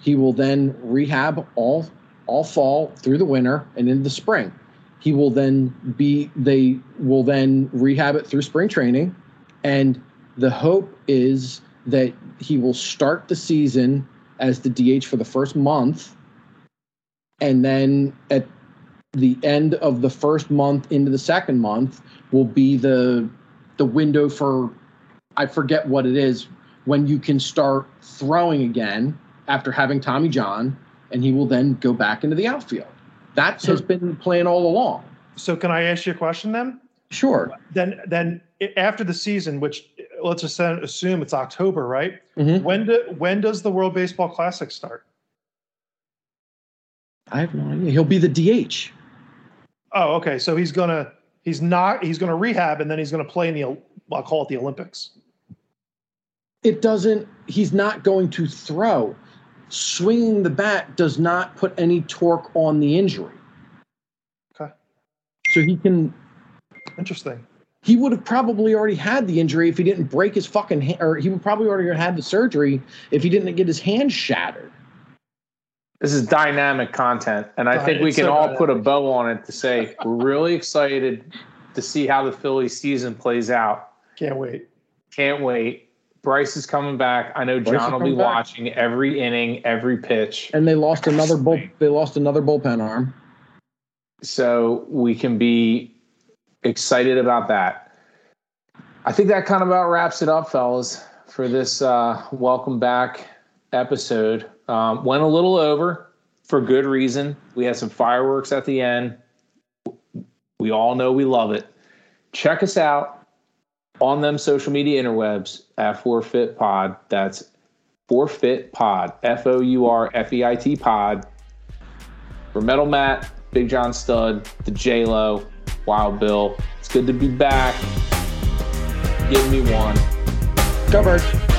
He will then rehab all all fall through the winter and into the spring. He will then be they will then rehab it through spring training. And the hope is that he will start the season as the DH for the first month. And then at the end of the first month into the second month will be the the window for I forget what it is when you can start throwing again after having Tommy John, and he will then go back into the outfield. That has been the plan all along. So can I ask you a question then? Sure. Then then after the season, which let's just assume it's October, right? Mhm. When do, when does the World Baseball Classic start? I have no idea. He'll be the DH. Oh, okay. So he's gonna he's not he's gonna rehab and then he's gonna play in the I'll call it the Olympics. It doesn't. He's not going to throw. Swinging the bat does not put any torque on the injury. Okay. So he can Interesting. he would have probably already had the injury if he didn't break his fucking hand, or he would probably already have had the surgery if he didn't get his hand shattered. This is dynamic content, and I Right, think we can so all put a bow on it to say we're really excited to see how the Philly season plays out. Can't wait. Can't wait. Bryce is coming back. I know Bryce John will be back. watching every inning, every pitch, And they lost another bull. They lost another bullpen arm. so we can be excited about that. I think that kind of about wraps it up, fellas, for this uh, welcome back episode. Um, went a little over for good reason. We had some fireworks at the end. We all know we love it. Check us out on them social media interwebs at Fourfeit Pod. That's Fourfeit Pod, F O U R F E I T Pod. For Metal Matt, Big John Stud, the J Lo, Wild Bill. It's good to be back. Give me one. Birds.